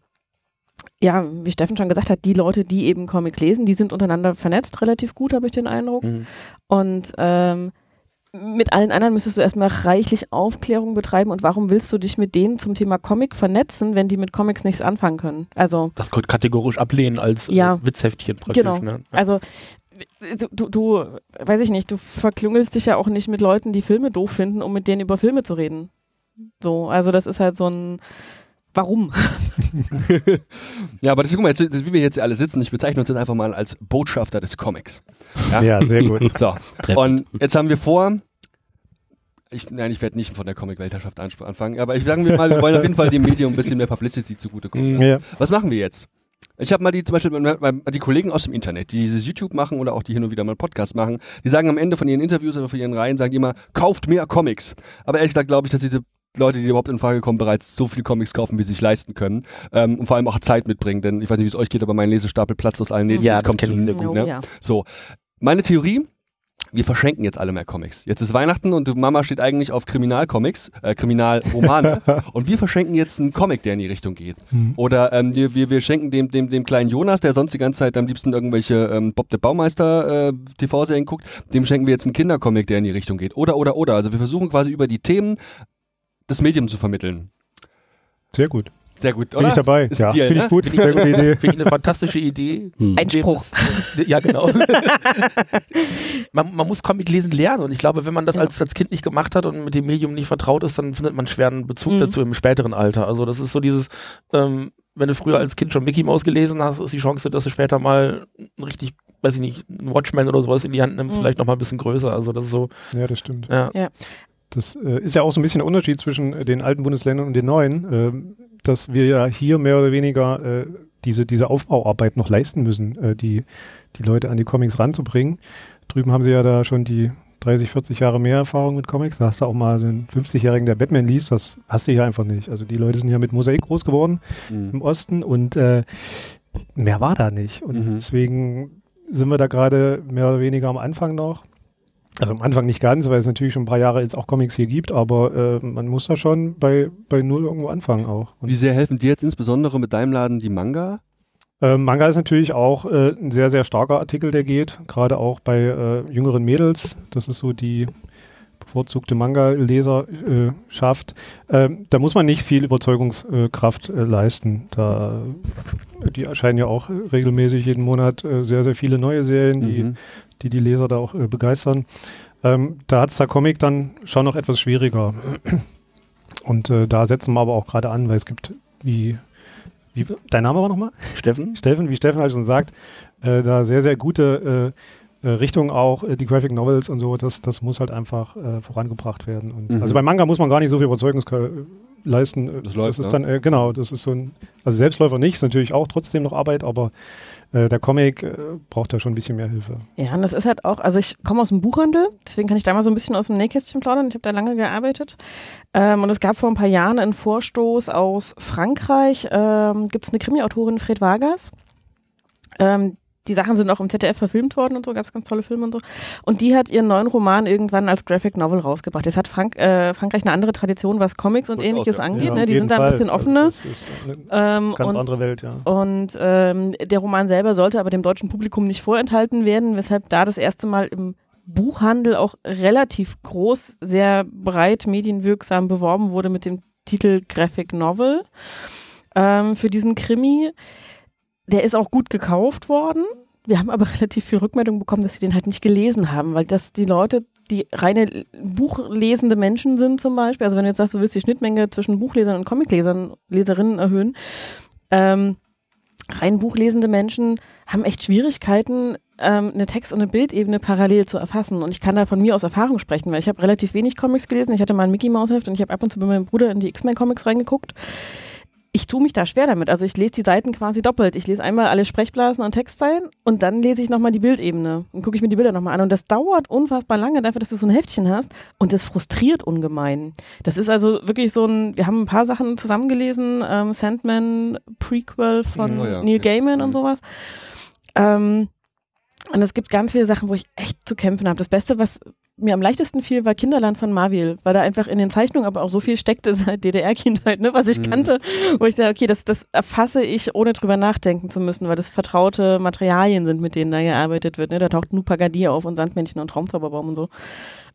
ja, wie Steffen schon gesagt hat, die Leute, die eben Comics lesen, die sind untereinander vernetzt, relativ gut, habe ich den Eindruck. Mhm. Und ähm, mit allen anderen müsstest du erstmal reichlich Aufklärung betreiben und warum willst du dich mit denen zum Thema Comic vernetzen, wenn die mit Comics nichts anfangen können? Also das kategorisch ablehnen als äh, ja, Witzheftchen praktisch. Genau. Ne? Ja. Also du, du, du, weiß ich nicht, du verklüngelst dich ja auch nicht mit Leuten, die Filme doof finden, um mit denen über Filme zu reden. So, also das ist halt so ein Warum? ja, aber das, guck mal, jetzt, wie wir jetzt alle sitzen, ich bezeichne uns jetzt einfach mal als Botschafter des Comics. Ja, ja sehr gut. So, und jetzt haben wir vor, ich, nein, ich werde nicht von der Comic-Weltherrschaft anfangen, aber ich sagen wir mal, wir wollen auf jeden Fall dem Medium ein bisschen mehr Publicity zugutekommen. Ja. Was machen wir jetzt? Ich habe mal die zum Beispiel die Kollegen aus dem Internet, die dieses YouTube machen oder auch die hin und wieder mal einen Podcast machen, die sagen am Ende von ihren Interviews oder von ihren Reihen, sagen die immer, kauft mehr Comics. Aber ehrlich gesagt glaube ich, dass diese Leute, die überhaupt in Frage kommen, bereits so viele Comics kaufen, wie sie sich leisten können. Ähm, und vor allem auch Zeit mitbringen, denn ich weiß nicht, wie es euch geht, aber mein Lesestapel platzt aus allen Nähten. Ja, das kommt zu, sehr gut. Ne? Ja. So, meine Theorie, wir verschenken jetzt alle mehr Comics. Jetzt ist Weihnachten und Mama steht eigentlich auf Kriminalcomics, äh, Kriminalromane. und wir verschenken jetzt einen Comic, der in die Richtung geht. Mhm. Oder ähm, wir, wir, wir schenken dem, dem, dem kleinen Jonas, der sonst die ganze Zeit am liebsten irgendwelche ähm, Bob der Baumeister äh, TV-Serien guckt, dem schenken wir jetzt einen Kindercomic, der in die Richtung geht. Oder, oder, oder. Also wir versuchen quasi über die Themen das Medium zu vermitteln. Sehr gut. Sehr gut, oder? Bin ich dabei. Ist ja, finde ich ne? gut. Sehr gute Idee. Finde ich eine fantastische Idee. Hm. Einspruch. Ja, genau. man, man, muss Comic lesen lernen und ich glaube, wenn man das ja. als, als Kind nicht gemacht hat und mit dem Medium nicht vertraut ist, dann findet man schweren Bezug mhm. dazu im späteren Alter. Also das ist so dieses, ähm, wenn du früher als Kind schon Mickey Mouse gelesen hast, ist die Chance, dass du später mal richtig, weiß ich nicht, ein Watchman oder sowas in die Hand nimmst, mhm. vielleicht nochmal ein bisschen größer. Also das ist so. Ja, das stimmt. Ja. ja. Das äh, ist ja auch so ein bisschen der Unterschied zwischen äh, den alten Bundesländern und den neuen, äh, dass wir ja hier mehr oder weniger äh, diese, diese Aufbauarbeit noch leisten müssen, äh, die, die Leute an die Comics ranzubringen. Drüben haben sie ja da schon die 30, 40 Jahre mehr Erfahrung mit Comics. Da hast du auch mal einen 50-Jährigen, der Batman liest. Das hast du hier einfach nicht. Also die Leute sind ja mit Mosaik groß geworden mhm. im Osten und äh, mehr war da nicht. Und mhm. deswegen sind wir da gerade mehr oder weniger am Anfang noch. Also am Anfang nicht ganz, weil es natürlich schon ein paar Jahre jetzt auch Comics hier gibt, aber äh, man muss da schon bei, bei Null irgendwo anfangen auch. Und Wie sehr helfen dir jetzt insbesondere mit deinem Laden die Manga? Äh, Manga ist natürlich auch äh, ein sehr, sehr starker Artikel, der geht, gerade auch bei äh, jüngeren Mädels. Das ist so die bevorzugte Manga-Leserschaft. Ähm, da muss man nicht viel Überzeugungskraft äh, leisten. Da, die erscheinen ja auch regelmäßig jeden Monat äh, sehr, sehr viele neue Serien, die mhm die die Leser da auch äh, begeistern. Ähm, da hat es der Comic dann schon noch etwas schwieriger. Und äh, da setzen wir aber auch gerade an, weil es gibt, wie, wie dein Name war nochmal? Steffen. Steffen, wie Steffen halt schon sagt, äh, da sehr, sehr gute äh, äh Richtung auch, äh, die Graphic Novels und so, das, das muss halt einfach äh, vorangebracht werden. Und, mhm. Also bei Manga muss man gar nicht so viel Überzeugungskraft leisten. Das, läuft, das ist ne? dann, genau, das ist so ein, also Selbstläufer nicht, ist natürlich auch trotzdem noch Arbeit, aber äh, der Comic äh, braucht da schon ein bisschen mehr Hilfe. Ja, und das ist halt auch, also ich komme aus dem Buchhandel, deswegen kann ich da mal so ein bisschen aus dem Nähkästchen plaudern. Ich habe da lange gearbeitet. Ähm, und es gab vor ein paar Jahren einen Vorstoß aus Frankreich, ähm, gibt es eine Krimi-Autorin, Fred Vargas. Ähm, die Sachen sind auch im ZDF verfilmt worden und so, gab es ganz tolle Filme und so. Und die hat ihren neuen Roman irgendwann als Graphic Novel rausgebracht. Jetzt hat Frank, äh, Frankreich eine andere Tradition, was Comics und ähnliches ja. angeht. Ja, ne? Die sind da ein bisschen offener. Also das ist eine ähm, ganz und, andere Welt, ja. Und ähm, der Roman selber sollte aber dem deutschen Publikum nicht vorenthalten werden, weshalb da das erste Mal im Buchhandel auch relativ groß, sehr breit medienwirksam beworben wurde mit dem Titel Graphic Novel ähm, für diesen Krimi. Der ist auch gut gekauft worden. Wir haben aber relativ viel Rückmeldung bekommen, dass sie den halt nicht gelesen haben, weil das die Leute, die reine buchlesende Menschen sind zum Beispiel, also wenn du jetzt sagst, du willst die Schnittmenge zwischen Buchlesern und Comiclesern, Leserinnen erhöhen, ähm, rein buchlesende Menschen haben echt Schwierigkeiten, ähm, eine Text- und eine Bildebene parallel zu erfassen. Und ich kann da von mir aus Erfahrung sprechen, weil ich habe relativ wenig Comics gelesen. Ich hatte mal ein Mickey Mouse Heft und ich habe ab und zu bei meinem Bruder in die X-Men Comics reingeguckt ich tue mich da schwer damit. Also ich lese die Seiten quasi doppelt. Ich lese einmal alle Sprechblasen und Textzeilen und dann lese ich nochmal die Bildebene und gucke ich mir die Bilder nochmal an. Und das dauert unfassbar lange dafür, dass du so ein Heftchen hast und das frustriert ungemein. Das ist also wirklich so ein, wir haben ein paar Sachen zusammengelesen, ähm, Sandman Prequel von oh ja, Neil Gaiman ja. und mhm. sowas. Ähm, und es gibt ganz viele Sachen, wo ich echt zu kämpfen habe. Das Beste, was mir am leichtesten fiel, war Kinderland von Marvel, weil da einfach in den Zeichnungen aber auch so viel steckte seit DDR-Kindheit, ne, was ich mhm. kannte, wo ich dachte, okay, das, das erfasse ich, ohne drüber nachdenken zu müssen, weil das vertraute Materialien sind, mit denen da gearbeitet wird. Ne? Da taucht nur Pagadir auf und Sandmännchen und Traumzauberbaum und so.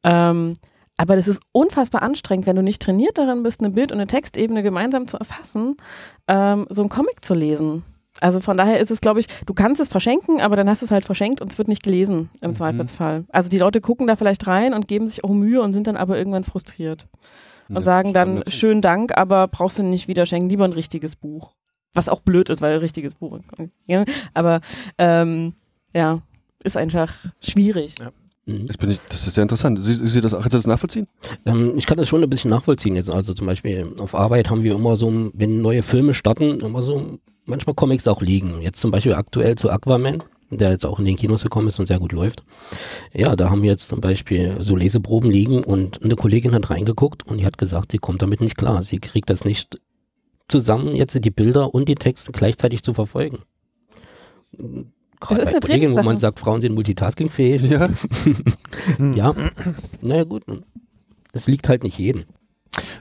Ähm, aber das ist unfassbar anstrengend, wenn du nicht trainiert darin bist, eine Bild- und eine Textebene gemeinsam zu erfassen, ähm, so einen Comic zu lesen. Also von daher ist es, glaube ich, du kannst es verschenken, aber dann hast du es halt verschenkt und es wird nicht gelesen im mhm. Zweifelsfall. Also die Leute gucken da vielleicht rein und geben sich auch Mühe und sind dann aber irgendwann frustriert. Und ja, sagen dann, schönen Dank, aber brauchst du nicht wieder schenken, lieber ein richtiges Buch. Was auch blöd ist, weil ein richtiges Buch. Ja, aber ähm, ja, ist einfach schwierig. Ja. Mhm. Das, bin ich, das ist sehr interessant. Sie, Sie das, kannst du das nachvollziehen? Ähm, ich kann das schon ein bisschen nachvollziehen jetzt. Also zum Beispiel auf Arbeit haben wir immer so, wenn neue Filme starten, immer so manchmal Comics auch liegen. Jetzt zum Beispiel aktuell zu Aquaman, der jetzt auch in den Kinos gekommen ist und sehr gut läuft. Ja, da haben wir jetzt zum Beispiel so Leseproben liegen und eine Kollegin hat reingeguckt und die hat gesagt, sie kommt damit nicht klar. Sie kriegt das nicht zusammen, jetzt die Bilder und die Texte gleichzeitig zu verfolgen gerade bei Kolleginnen, wo man sagt, Frauen sind multitaskingfähig. Ja. ja. Naja, gut. Es liegt halt nicht jedem.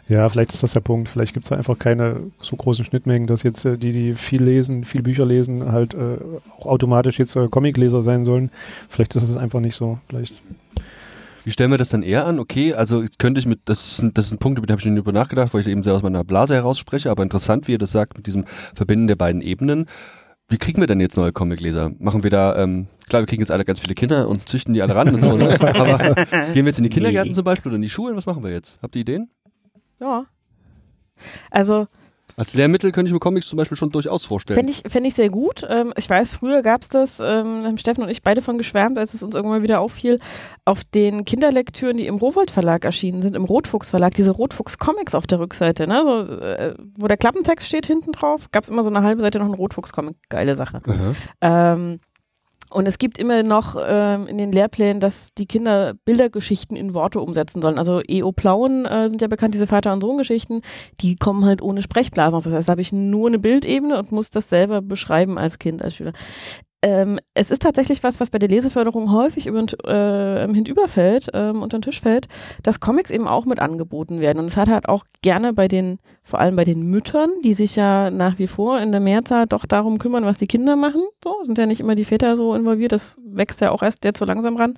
Ja, vielleicht ist das der Punkt. Vielleicht gibt es einfach keine so großen Schnittmengen, dass jetzt äh, die, die viel lesen, viel Bücher lesen, halt äh, auch automatisch jetzt äh, Comicleser sein sollen. Vielleicht ist es einfach nicht so. Vielleicht. Wie stellen wir das dann eher an? Okay, also könnte ich mit, das ist, das ist ein Punkt, über den habe ich nicht über nachgedacht, weil ich eben sehr aus meiner Blase heraus spreche, aber interessant, wie ihr das sagt, mit diesem Verbinden der beiden Ebenen. Wie kriegen wir denn jetzt neue Comicleser? Machen wir da, ähm, klar, wir kriegen jetzt alle ganz viele Kinder und züchten die alle ran und so, ne? aber gehen wir jetzt in die Kindergärten nee. zum Beispiel oder in die Schulen? Was machen wir jetzt? Habt ihr Ideen? Ja. Also, als Lehrmittel könnte ich mir Comics zum Beispiel schon durchaus vorstellen. Fände ich, fänd ich sehr gut. Ähm, ich weiß, früher gab es das, ähm, haben Steffen und ich beide von geschwärmt, als es uns irgendwann wieder auffiel, auf den Kinderlektüren, die im Rowold Verlag erschienen sind, im Rotfuchs Verlag, diese Rotfuchs Comics auf der Rückseite, ne? so, äh, wo der Klappentext steht hinten drauf, gab es immer so eine halbe Seite noch einen Rotfuchs Comic. Geile Sache. Ähm, und es gibt immer noch ähm, in den Lehrplänen, dass die Kinder Bildergeschichten in Worte umsetzen sollen. Also EO Plauen äh, sind ja bekannt, diese Vater- und Sohn-Geschichten, die kommen halt ohne Sprechblasen. Das heißt, da habe ich nur eine Bildebene und muss das selber beschreiben als Kind, als Schüler. Ähm, es ist tatsächlich was, was bei der Leseförderung häufig über, äh, hinüberfällt, ähm, unter den Tisch fällt, dass Comics eben auch mit angeboten werden. Und es hat halt auch gerne bei den, vor allem bei den Müttern, die sich ja nach wie vor in der Mehrzahl doch darum kümmern, was die Kinder machen. So sind ja nicht immer die Väter so involviert, das wächst ja auch erst jetzt so langsam ran.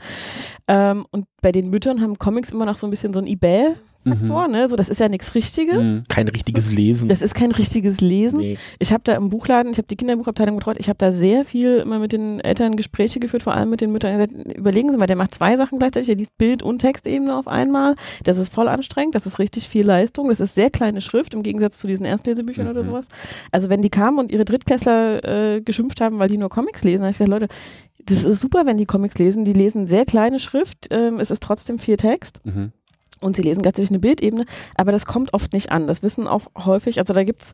Ähm, und bei den Müttern haben Comics immer noch so ein bisschen so ein Ebay Faktor, mhm. ne? So, das ist ja nichts Richtiges. Mhm. Kein richtiges Lesen. Das ist kein richtiges Lesen. Nee. Ich habe da im Buchladen, ich habe die Kinderbuchabteilung betreut, ich habe da sehr viel immer mit den Eltern Gespräche geführt, vor allem mit den Müttern. Gesagt, überlegen Sie mal, der macht zwei Sachen gleichzeitig, der liest Bild- und Textebene auf einmal. Das ist voll anstrengend, das ist richtig viel Leistung, das ist sehr kleine Schrift im Gegensatz zu diesen Erstlesebüchern mhm. oder sowas. Also wenn die kamen und ihre Drittklässler äh, geschimpft haben, weil die nur Comics lesen, habe ich gesagt, Leute, das ist super, wenn die Comics lesen. Die lesen sehr kleine Schrift, ähm, es ist trotzdem viel Text. Mhm und sie lesen gleichzeitig eine Bildebene, aber das kommt oft nicht an. Das wissen auch häufig, also da gibt's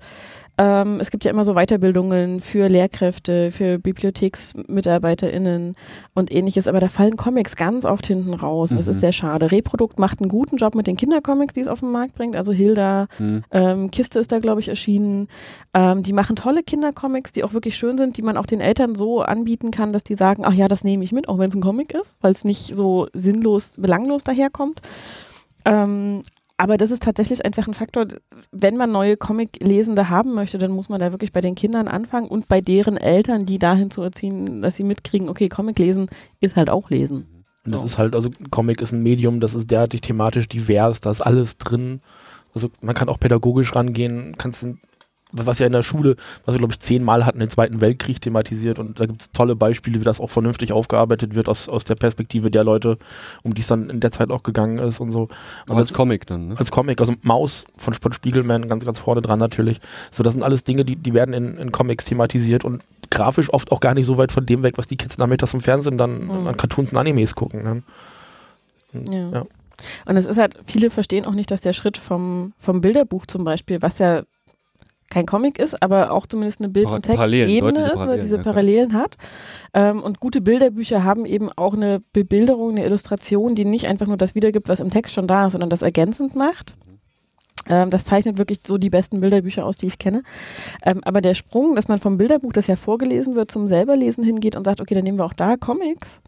ähm, es gibt ja immer so Weiterbildungen für Lehrkräfte, für BibliotheksmitarbeiterInnen und ähnliches, aber da fallen Comics ganz oft hinten raus. Mhm. Das ist mhm. sehr schade. Reprodukt macht einen guten Job mit den Kindercomics, die es auf den Markt bringt. Also Hilda, mhm. ähm, Kiste ist da, glaube ich, erschienen. Ähm, die machen tolle Kindercomics, die auch wirklich schön sind, die man auch den Eltern so anbieten kann, dass die sagen, ach ja, das nehme ich mit, auch wenn es ein Comic ist, weil es nicht so sinnlos, belanglos daherkommt. Ähm, aber das ist tatsächlich einfach ein Faktor, wenn man neue Comic-Lesende haben möchte, dann muss man da wirklich bei den Kindern anfangen und bei deren Eltern, die dahin zu erziehen, dass sie mitkriegen, okay, Comic lesen ist halt auch lesen. Und das so. ist halt, also Comic ist ein Medium, das ist derartig thematisch divers, da ist alles drin. Also man kann auch pädagogisch rangehen, kannst was ja in der Schule, was wir glaube ich zehnmal hatten, den Zweiten Weltkrieg thematisiert und da gibt es tolle Beispiele, wie das auch vernünftig aufgearbeitet wird aus, aus der Perspektive der Leute, um die es dann in der Zeit auch gegangen ist und so. Aber als Comic dann, ne? Als Comic, also Maus von Spiegelman ganz, ganz vorne dran natürlich. So, das sind alles Dinge, die, die werden in, in Comics thematisiert und grafisch oft auch gar nicht so weit von dem weg, was die Kids nachmittags im Fernsehen dann mhm. an Cartoons und Animes gucken. Ne? Ja. ja. Und es ist halt, viele verstehen auch nicht, dass der Schritt vom, vom Bilderbuch zum Beispiel, was ja kein Comic ist, aber auch zumindest eine Bild- und Textebene ist, oder diese Parallelen ja, hat. Ähm, und gute Bilderbücher haben eben auch eine Bebilderung, eine Illustration, die nicht einfach nur das wiedergibt, was im Text schon da ist, sondern das ergänzend macht. Ähm, das zeichnet wirklich so die besten Bilderbücher aus, die ich kenne. Ähm, aber der Sprung, dass man vom Bilderbuch, das ja vorgelesen wird, zum selberlesen hingeht und sagt, okay, dann nehmen wir auch da Comics,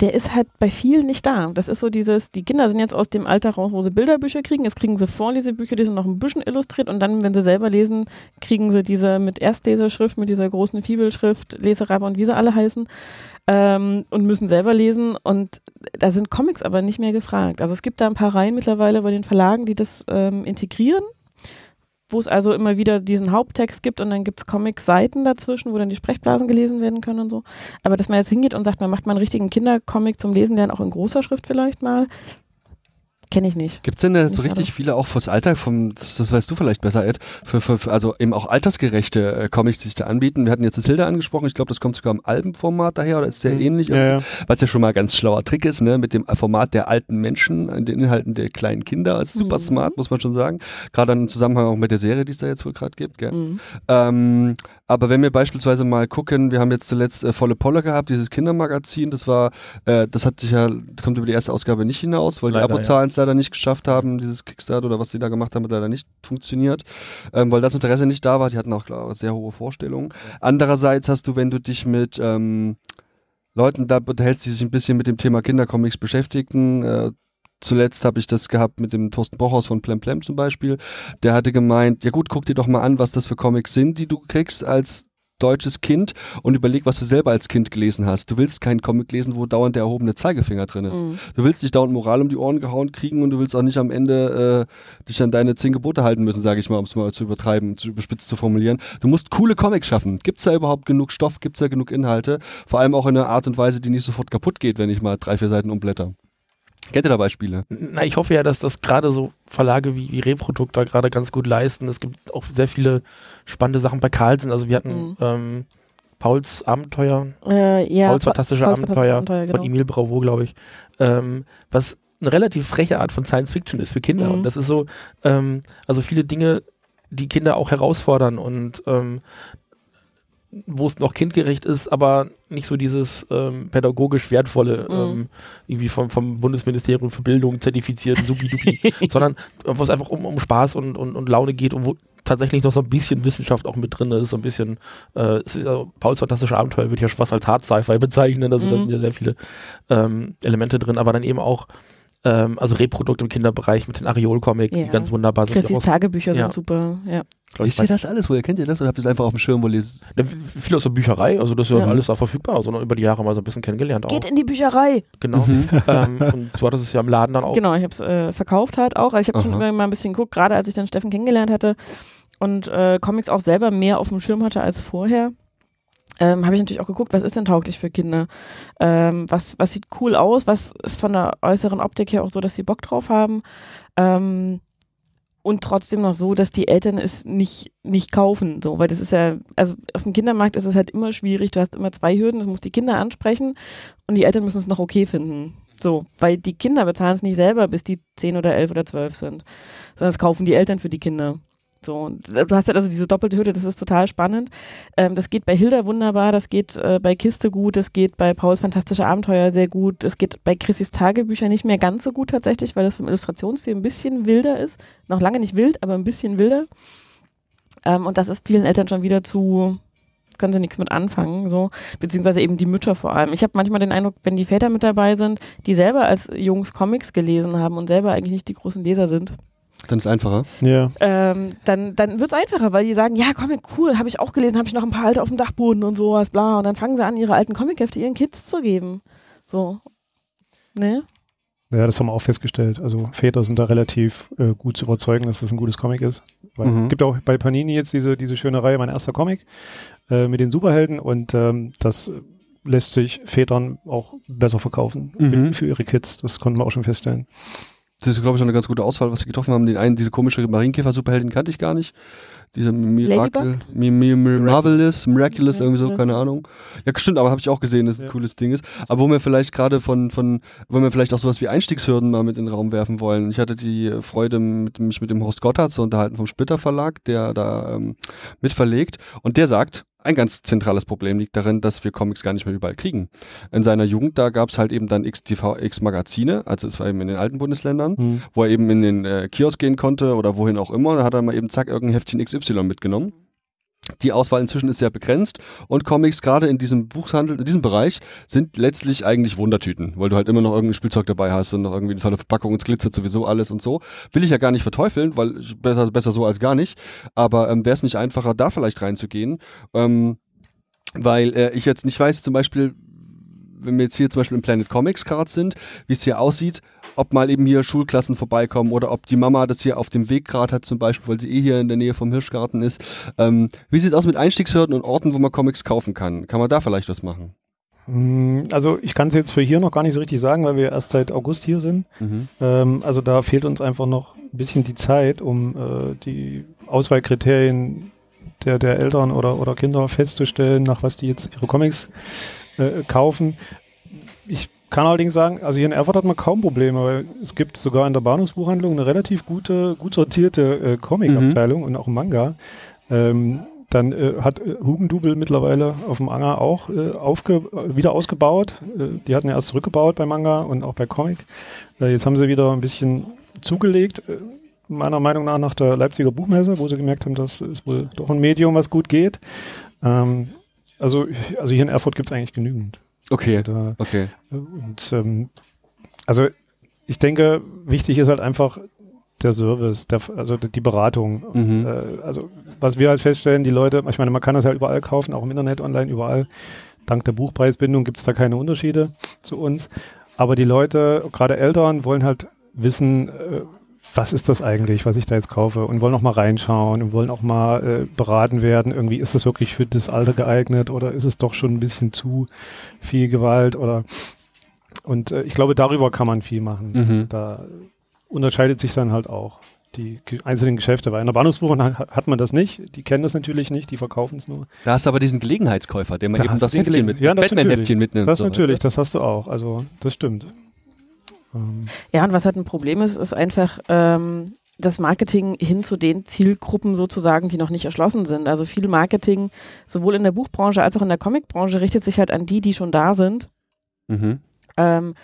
der ist halt bei vielen nicht da. Das ist so dieses, die Kinder sind jetzt aus dem Alter raus, wo sie Bilderbücher kriegen. Jetzt kriegen sie Vorlesebücher, die sind noch ein bisschen illustriert und dann, wenn sie selber lesen, kriegen sie diese mit Erstleserschrift, mit dieser großen Fibelschrift, Leserabe und wie sie alle heißen ähm, und müssen selber lesen und da sind Comics aber nicht mehr gefragt. Also es gibt da ein paar Reihen mittlerweile bei den Verlagen, die das ähm, integrieren wo es also immer wieder diesen Haupttext gibt und dann gibt es Comic-Seiten dazwischen, wo dann die Sprechblasen gelesen werden können und so. Aber dass man jetzt hingeht und sagt, man macht mal einen richtigen Kindercomic zum Lesen, der auch in großer Schrift vielleicht mal, Kenne ich nicht. Gibt es denn da so richtig gerade. viele auch fürs Alter, vom, das, das, weißt du vielleicht besser, Ed, für, für, für also eben auch altersgerechte äh, Comics, die sich da anbieten? Wir hatten jetzt das Hilda angesprochen, ich glaube, das kommt sogar im Albenformat daher oder ist sehr mhm. ähnlich, ja, ja. was ja schon mal ein ganz schlauer Trick ist, ne, mit dem Format der alten Menschen, den Inhalten der kleinen Kinder, ist super mhm. smart, muss man schon sagen. Gerade im Zusammenhang auch mit der Serie, die es da jetzt wohl gerade gibt, gell? Mhm. Ähm, aber wenn wir beispielsweise mal gucken, wir haben jetzt zuletzt äh, Volle Polle gehabt, dieses Kindermagazin, das war, äh, das hat sich ja, kommt über die erste Ausgabe nicht hinaus, weil leider, die Abozahlen es ja. leider nicht geschafft haben, dieses Kickstarter oder was sie da gemacht haben, hat leider nicht funktioniert, ähm, weil das Interesse nicht da war. Die hatten auch klar, sehr hohe Vorstellungen. Andererseits hast du, wenn du dich mit ähm, Leuten da unterhältst, die sich ein bisschen mit dem Thema Kindercomics beschäftigen, äh, Zuletzt habe ich das gehabt mit dem Thorsten Bochhaus von Plem Plem zum Beispiel. Der hatte gemeint, ja gut, guck dir doch mal an, was das für Comics sind, die du kriegst als deutsches Kind und überleg, was du selber als Kind gelesen hast. Du willst keinen Comic lesen, wo dauernd der erhobene Zeigefinger drin ist. Mhm. Du willst nicht dauernd Moral um die Ohren gehauen kriegen und du willst auch nicht am Ende äh, dich an deine zehn Gebote halten müssen, sage ich mal, um es mal zu übertreiben, zu überspitzt zu formulieren. Du musst coole Comics schaffen. Gibt es da überhaupt genug Stoff? Gibt es da genug Inhalte? Vor allem auch in einer Art und Weise, die nicht sofort kaputt geht, wenn ich mal drei, vier Seiten umblätter. Kennt ihr da Beispiele? Na, ich hoffe ja, dass das gerade so Verlage wie, wie Reprodukt da gerade ganz gut leisten. Es gibt auch sehr viele spannende Sachen bei Carlsen. Also wir hatten mhm. ähm, Pauls Abenteuer, äh, ja, Pauls fantastische Pauls Abenteuer, Abenteuer genau. von Emil Bravo, glaube ich. Ähm, was eine relativ freche Art von Science Fiction ist für Kinder. Mhm. Und das ist so, ähm, also viele Dinge, die Kinder auch herausfordern und ähm, wo es noch kindgerecht ist, aber nicht so dieses ähm, pädagogisch wertvolle, mhm. ähm, irgendwie vom, vom Bundesministerium für Bildung zertifiziert, supi-dupi, sondern wo es einfach um, um Spaß und, und, und Laune geht und wo tatsächlich noch so ein bisschen Wissenschaft auch mit drin ist, so ein bisschen, äh, es ist, äh, Pauls fantastische Abenteuer wird ja schon fast als Hard Sci-Fi bezeichnen, also da Mhm. sind ja sehr viele ähm, Elemente drin, aber dann eben auch ähm, also Reprodukte im Kinderbereich mit den Ariol-Comics, die Ja. ganz wunderbar sind. Christis Tagebücher Ja. sind super. Ja. Wisst ihr das alles? Woher kennt ihr das? Oder habt ihr es einfach auf dem Schirm, wo ihr es- bei- viel aus der Bücherei, also das ist ja, Ja. alles da verfügbar, sondern über die Jahre mal so ein bisschen kennengelernt auch. Geht in die Bücherei. Genau. ähm, und zwar, das ist ja im Laden dann auch. Genau, ich habe es äh, verkauft halt auch. Also ich habe schon immer mal ein bisschen geguckt, gerade als ich dann Steffen kennengelernt hatte und äh, Comics auch selber mehr auf dem Schirm hatte als vorher. Ähm, habe ich natürlich auch geguckt, was ist denn tauglich für Kinder? Ähm, was, was sieht cool aus? Was ist von der äußeren Optik her auch so, dass sie Bock drauf haben? Ähm, und trotzdem noch so, dass die Eltern es nicht, nicht kaufen. So, weil das ist ja, also auf dem Kindermarkt ist es halt immer schwierig. Du hast immer zwei Hürden, das muss die Kinder ansprechen und die Eltern müssen es noch okay finden. So, weil die Kinder bezahlen es nicht selber, bis die 10 oder 11 oder 12 sind, sondern es kaufen die Eltern für die Kinder. So, du hast halt also diese doppelte Hürde, das ist total spannend. Ähm, das geht bei Hilda wunderbar, das geht äh, bei Kiste gut, das geht bei Pauls Fantastische Abenteuer sehr gut, das geht bei Chrissys Tagebücher nicht mehr ganz so gut tatsächlich, weil das vom Illustrationsstil ein bisschen wilder ist. Noch lange nicht wild, aber ein bisschen wilder. Ähm, und das ist vielen Eltern schon wieder zu, können sie nichts mit anfangen, so, beziehungsweise eben die Mütter vor allem. Ich habe manchmal den Eindruck, wenn die Väter mit dabei sind, die selber als Jungs Comics gelesen haben und selber eigentlich nicht die großen Leser sind, Dann ist es einfacher. Ja. ähm, dann, dann wird es einfacher, weil die sagen, ja, Comic, cool, habe ich auch gelesen, habe ich noch ein paar alte auf dem Dachboden und sowas, bla. Und dann fangen sie an, ihre alten Comichefte ihren Kids zu geben. So. Ne? Ja, das haben wir auch festgestellt. Also Väter sind da relativ äh, gut zu überzeugen, dass das ein gutes Comic ist. Weil Mhm. Es gibt auch bei Panini jetzt diese, diese schöne Reihe, mein erster Comic, äh, mit den Superhelden und ähm, das lässt sich Vätern auch besser verkaufen Mhm. mit, für ihre Kids. Das konnten wir auch schon feststellen. Das ist, glaube ich, schon eine ganz gute Auswahl, was sie getroffen haben. Den einen, diese komische Marienkäfer-Superheldin kannte ich gar nicht. Diese Miracle, Mi- Mi- Mi- Marvelous, Miraculous, Ja, irgendwie so, ja. keine Ahnung. Ja, stimmt, aber habe ich auch gesehen, dass es ein Ja. cooles Ding ist. Aber wo wir vielleicht gerade von, von, wo wir vielleicht auch sowas wie Einstiegshürden mal mit in den Raum werfen wollen. Ich hatte die Freude, mit, mich mit dem Horst Gotthard zu unterhalten vom Splitter Verlag, der da ähm, mit verlegt. Und der sagt, ein ganz zentrales Problem liegt darin, dass wir Comics gar nicht mehr überall kriegen. In seiner Jugend, da gab es halt eben dann XTV, X-Magazine, also es war eben in den alten Bundesländern Hm. wo er eben in den äh, Kiosk gehen konnte oder wohin auch immer. Da hat er mal eben zack irgendein Heftchen XY mitgenommen. Die Auswahl inzwischen ist sehr begrenzt und Comics gerade in diesem Buchhandel, in diesem Bereich sind letztlich eigentlich Wundertüten, weil du halt immer noch irgendein Spielzeug dabei hast und noch irgendwie eine tolle Verpackung, es glitzert sowieso alles und so. Will ich ja gar nicht verteufeln, weil besser, besser so als gar nicht. Aber ähm, wäre es nicht einfacher, da vielleicht reinzugehen? Ähm, weil äh, ich jetzt nicht weiß, zum Beispiel, wenn wir jetzt hier zum Beispiel im Planet Comics gerade sind, wie es hier aussieht, ob mal eben hier Schulklassen vorbeikommen oder ob die Mama das hier auf dem Weg gerade hat, zum Beispiel, weil sie eh hier in der Nähe vom Hirschgarten ist. Ähm, wie sieht es aus mit Einstiegshürden und Orten, wo man Comics kaufen kann? Kann man da vielleicht was machen? Hm, Also ich kann es jetzt für hier noch gar nicht so richtig sagen, weil wir erst seit August hier sind. Mhm. Ähm, also da fehlt uns einfach noch ein bisschen die Zeit, um äh, die Auswahlkriterien der, der Eltern oder, oder Kinder festzustellen, nach was die jetzt ihre Comics äh, kaufen. Ich kann allerdings sagen, also hier in Erfurt hat man kaum Probleme, weil es gibt sogar in der Bahnhofsbuchhandlung eine relativ gute, gut sortierte äh, Comic-Abteilung und auch Manga. Ähm, dann äh, hat äh, Hugendubel mittlerweile auf dem Anger auch äh, aufge wieder ausgebaut. Äh, die hatten ja erst zurückgebaut bei Manga und auch bei Comic. Äh, jetzt haben sie wieder ein bisschen zugelegt, äh, meiner Meinung nach nach der Leipziger Buchmesse, wo sie gemerkt haben, das ist wohl doch ein Medium, was gut geht. Ähm, also, also hier in Erfurt gibt es eigentlich genügend. Okay, Da, okay. und ähm, also ich denke, wichtig ist halt einfach der Service, der, also die Beratung. Mhm. Äh, also was wir halt feststellen, die Leute, ich meine, man kann das halt überall kaufen, auch im Internet, online, überall. Dank der Buchpreisbindung gibt es da keine Unterschiede zu uns. Aber die Leute, gerade Eltern, wollen halt wissen, äh, was ist das eigentlich, was ich da jetzt kaufe und wollen auch mal reinschauen und wollen auch mal äh, beraten werden. Irgendwie ist das wirklich für das Alter geeignet oder ist es doch schon ein bisschen zu viel Gewalt oder und äh, ich glaube, darüber kann man viel machen. Mhm. Da unterscheidet sich dann halt auch die einzelnen Geschäfte, weil in der Bahnhofsbuchhandlung hat man das nicht, die kennen das natürlich nicht, die verkaufen es nur. Da hast du aber diesen Gelegenheitskäufer, der mal Da eben das Heftchen mit, Ja, das Batman-Heftchen mitnimmt. Das so, natürlich, das hast du auch, also das stimmt. Ähm, Ja, und was halt ein Problem ist, ist einfach ähm, das Marketing hin zu den Zielgruppen sozusagen, die noch nicht erschlossen sind. Also viel Marketing, sowohl in der Buchbranche als auch in der Comicbranche, richtet sich halt an die, die schon da sind. Mhm. Ähm,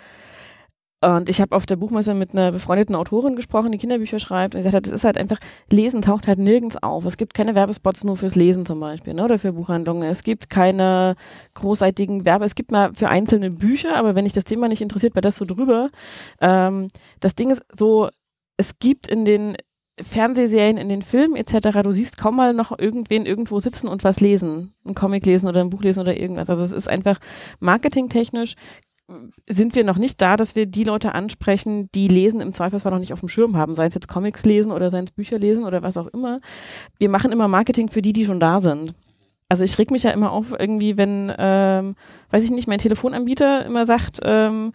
Und ich habe auf der Buchmesse mit einer befreundeten Autorin gesprochen, die Kinderbücher schreibt und sie sagt, es ist halt einfach, Lesen taucht halt nirgends auf. Es gibt keine Werbespots nur fürs Lesen zum Beispiel ne, oder für Buchhandlungen. Es gibt keine großartigen Werbe, es gibt mal für einzelne Bücher, aber wenn dich das Thema nicht interessiert, wäre das so drüber. Ähm, das Ding ist so, es gibt in den Fernsehserien, in den Filmen etc., du siehst kaum mal noch irgendwen irgendwo sitzen und was lesen, ein Comic lesen oder ein Buch lesen oder irgendwas. Also es ist einfach marketingtechnisch sind wir noch nicht da, dass wir die Leute ansprechen, die Lesen im Zweifelsfall noch nicht auf dem Schirm haben, sei es jetzt Comics lesen oder seien es Bücher lesen oder was auch immer. Wir machen immer Marketing für die, die schon da sind. Also ich reg mich ja immer auf, irgendwie, wenn, ähm, weiß ich nicht, mein Telefonanbieter immer sagt, ähm,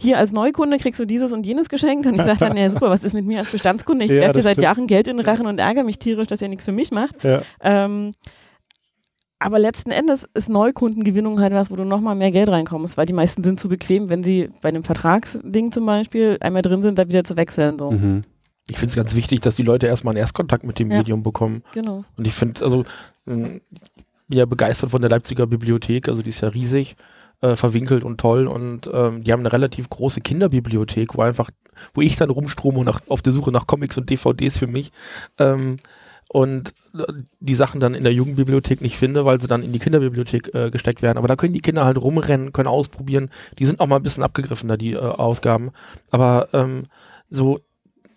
hier als Neukunde kriegst du dieses und jenes geschenkt. Und ich sage dann, ja super, was ist mit mir als Bestandskunde? Ich Ja, werfe seit. Jahren Geld in den Rachen und ärgere mich tierisch, dass er nichts für mich macht. Ja. Ähm, aber letzten Endes ist Neukundengewinnung halt was, wo du nochmal mehr Geld reinkommst, weil die meisten sind zu bequem, wenn sie bei einem Vertragsding zum Beispiel einmal drin sind, da wieder zu wechseln. So. Mhm. Ich finde es ganz wichtig, dass die Leute erstmal einen Erstkontakt mit dem Ja. Medium bekommen. Genau. Und ich finde, also, ähm, bin ja begeistert von der Leipziger Bibliothek, also die ist ja riesig, äh, verwinkelt und toll und ähm, die haben eine relativ große Kinderbibliothek, wo einfach, wo ich dann rumstrome und nach, auf der Suche nach Comics und DVDs für mich ähm, und äh, die Sachen dann in der Jugendbibliothek nicht finde, weil sie dann in die Kinderbibliothek äh, gesteckt werden. Aber da können die Kinder halt rumrennen, können ausprobieren. Die sind auch mal ein bisschen abgegriffen, da die äh, Ausgaben. Aber ähm, so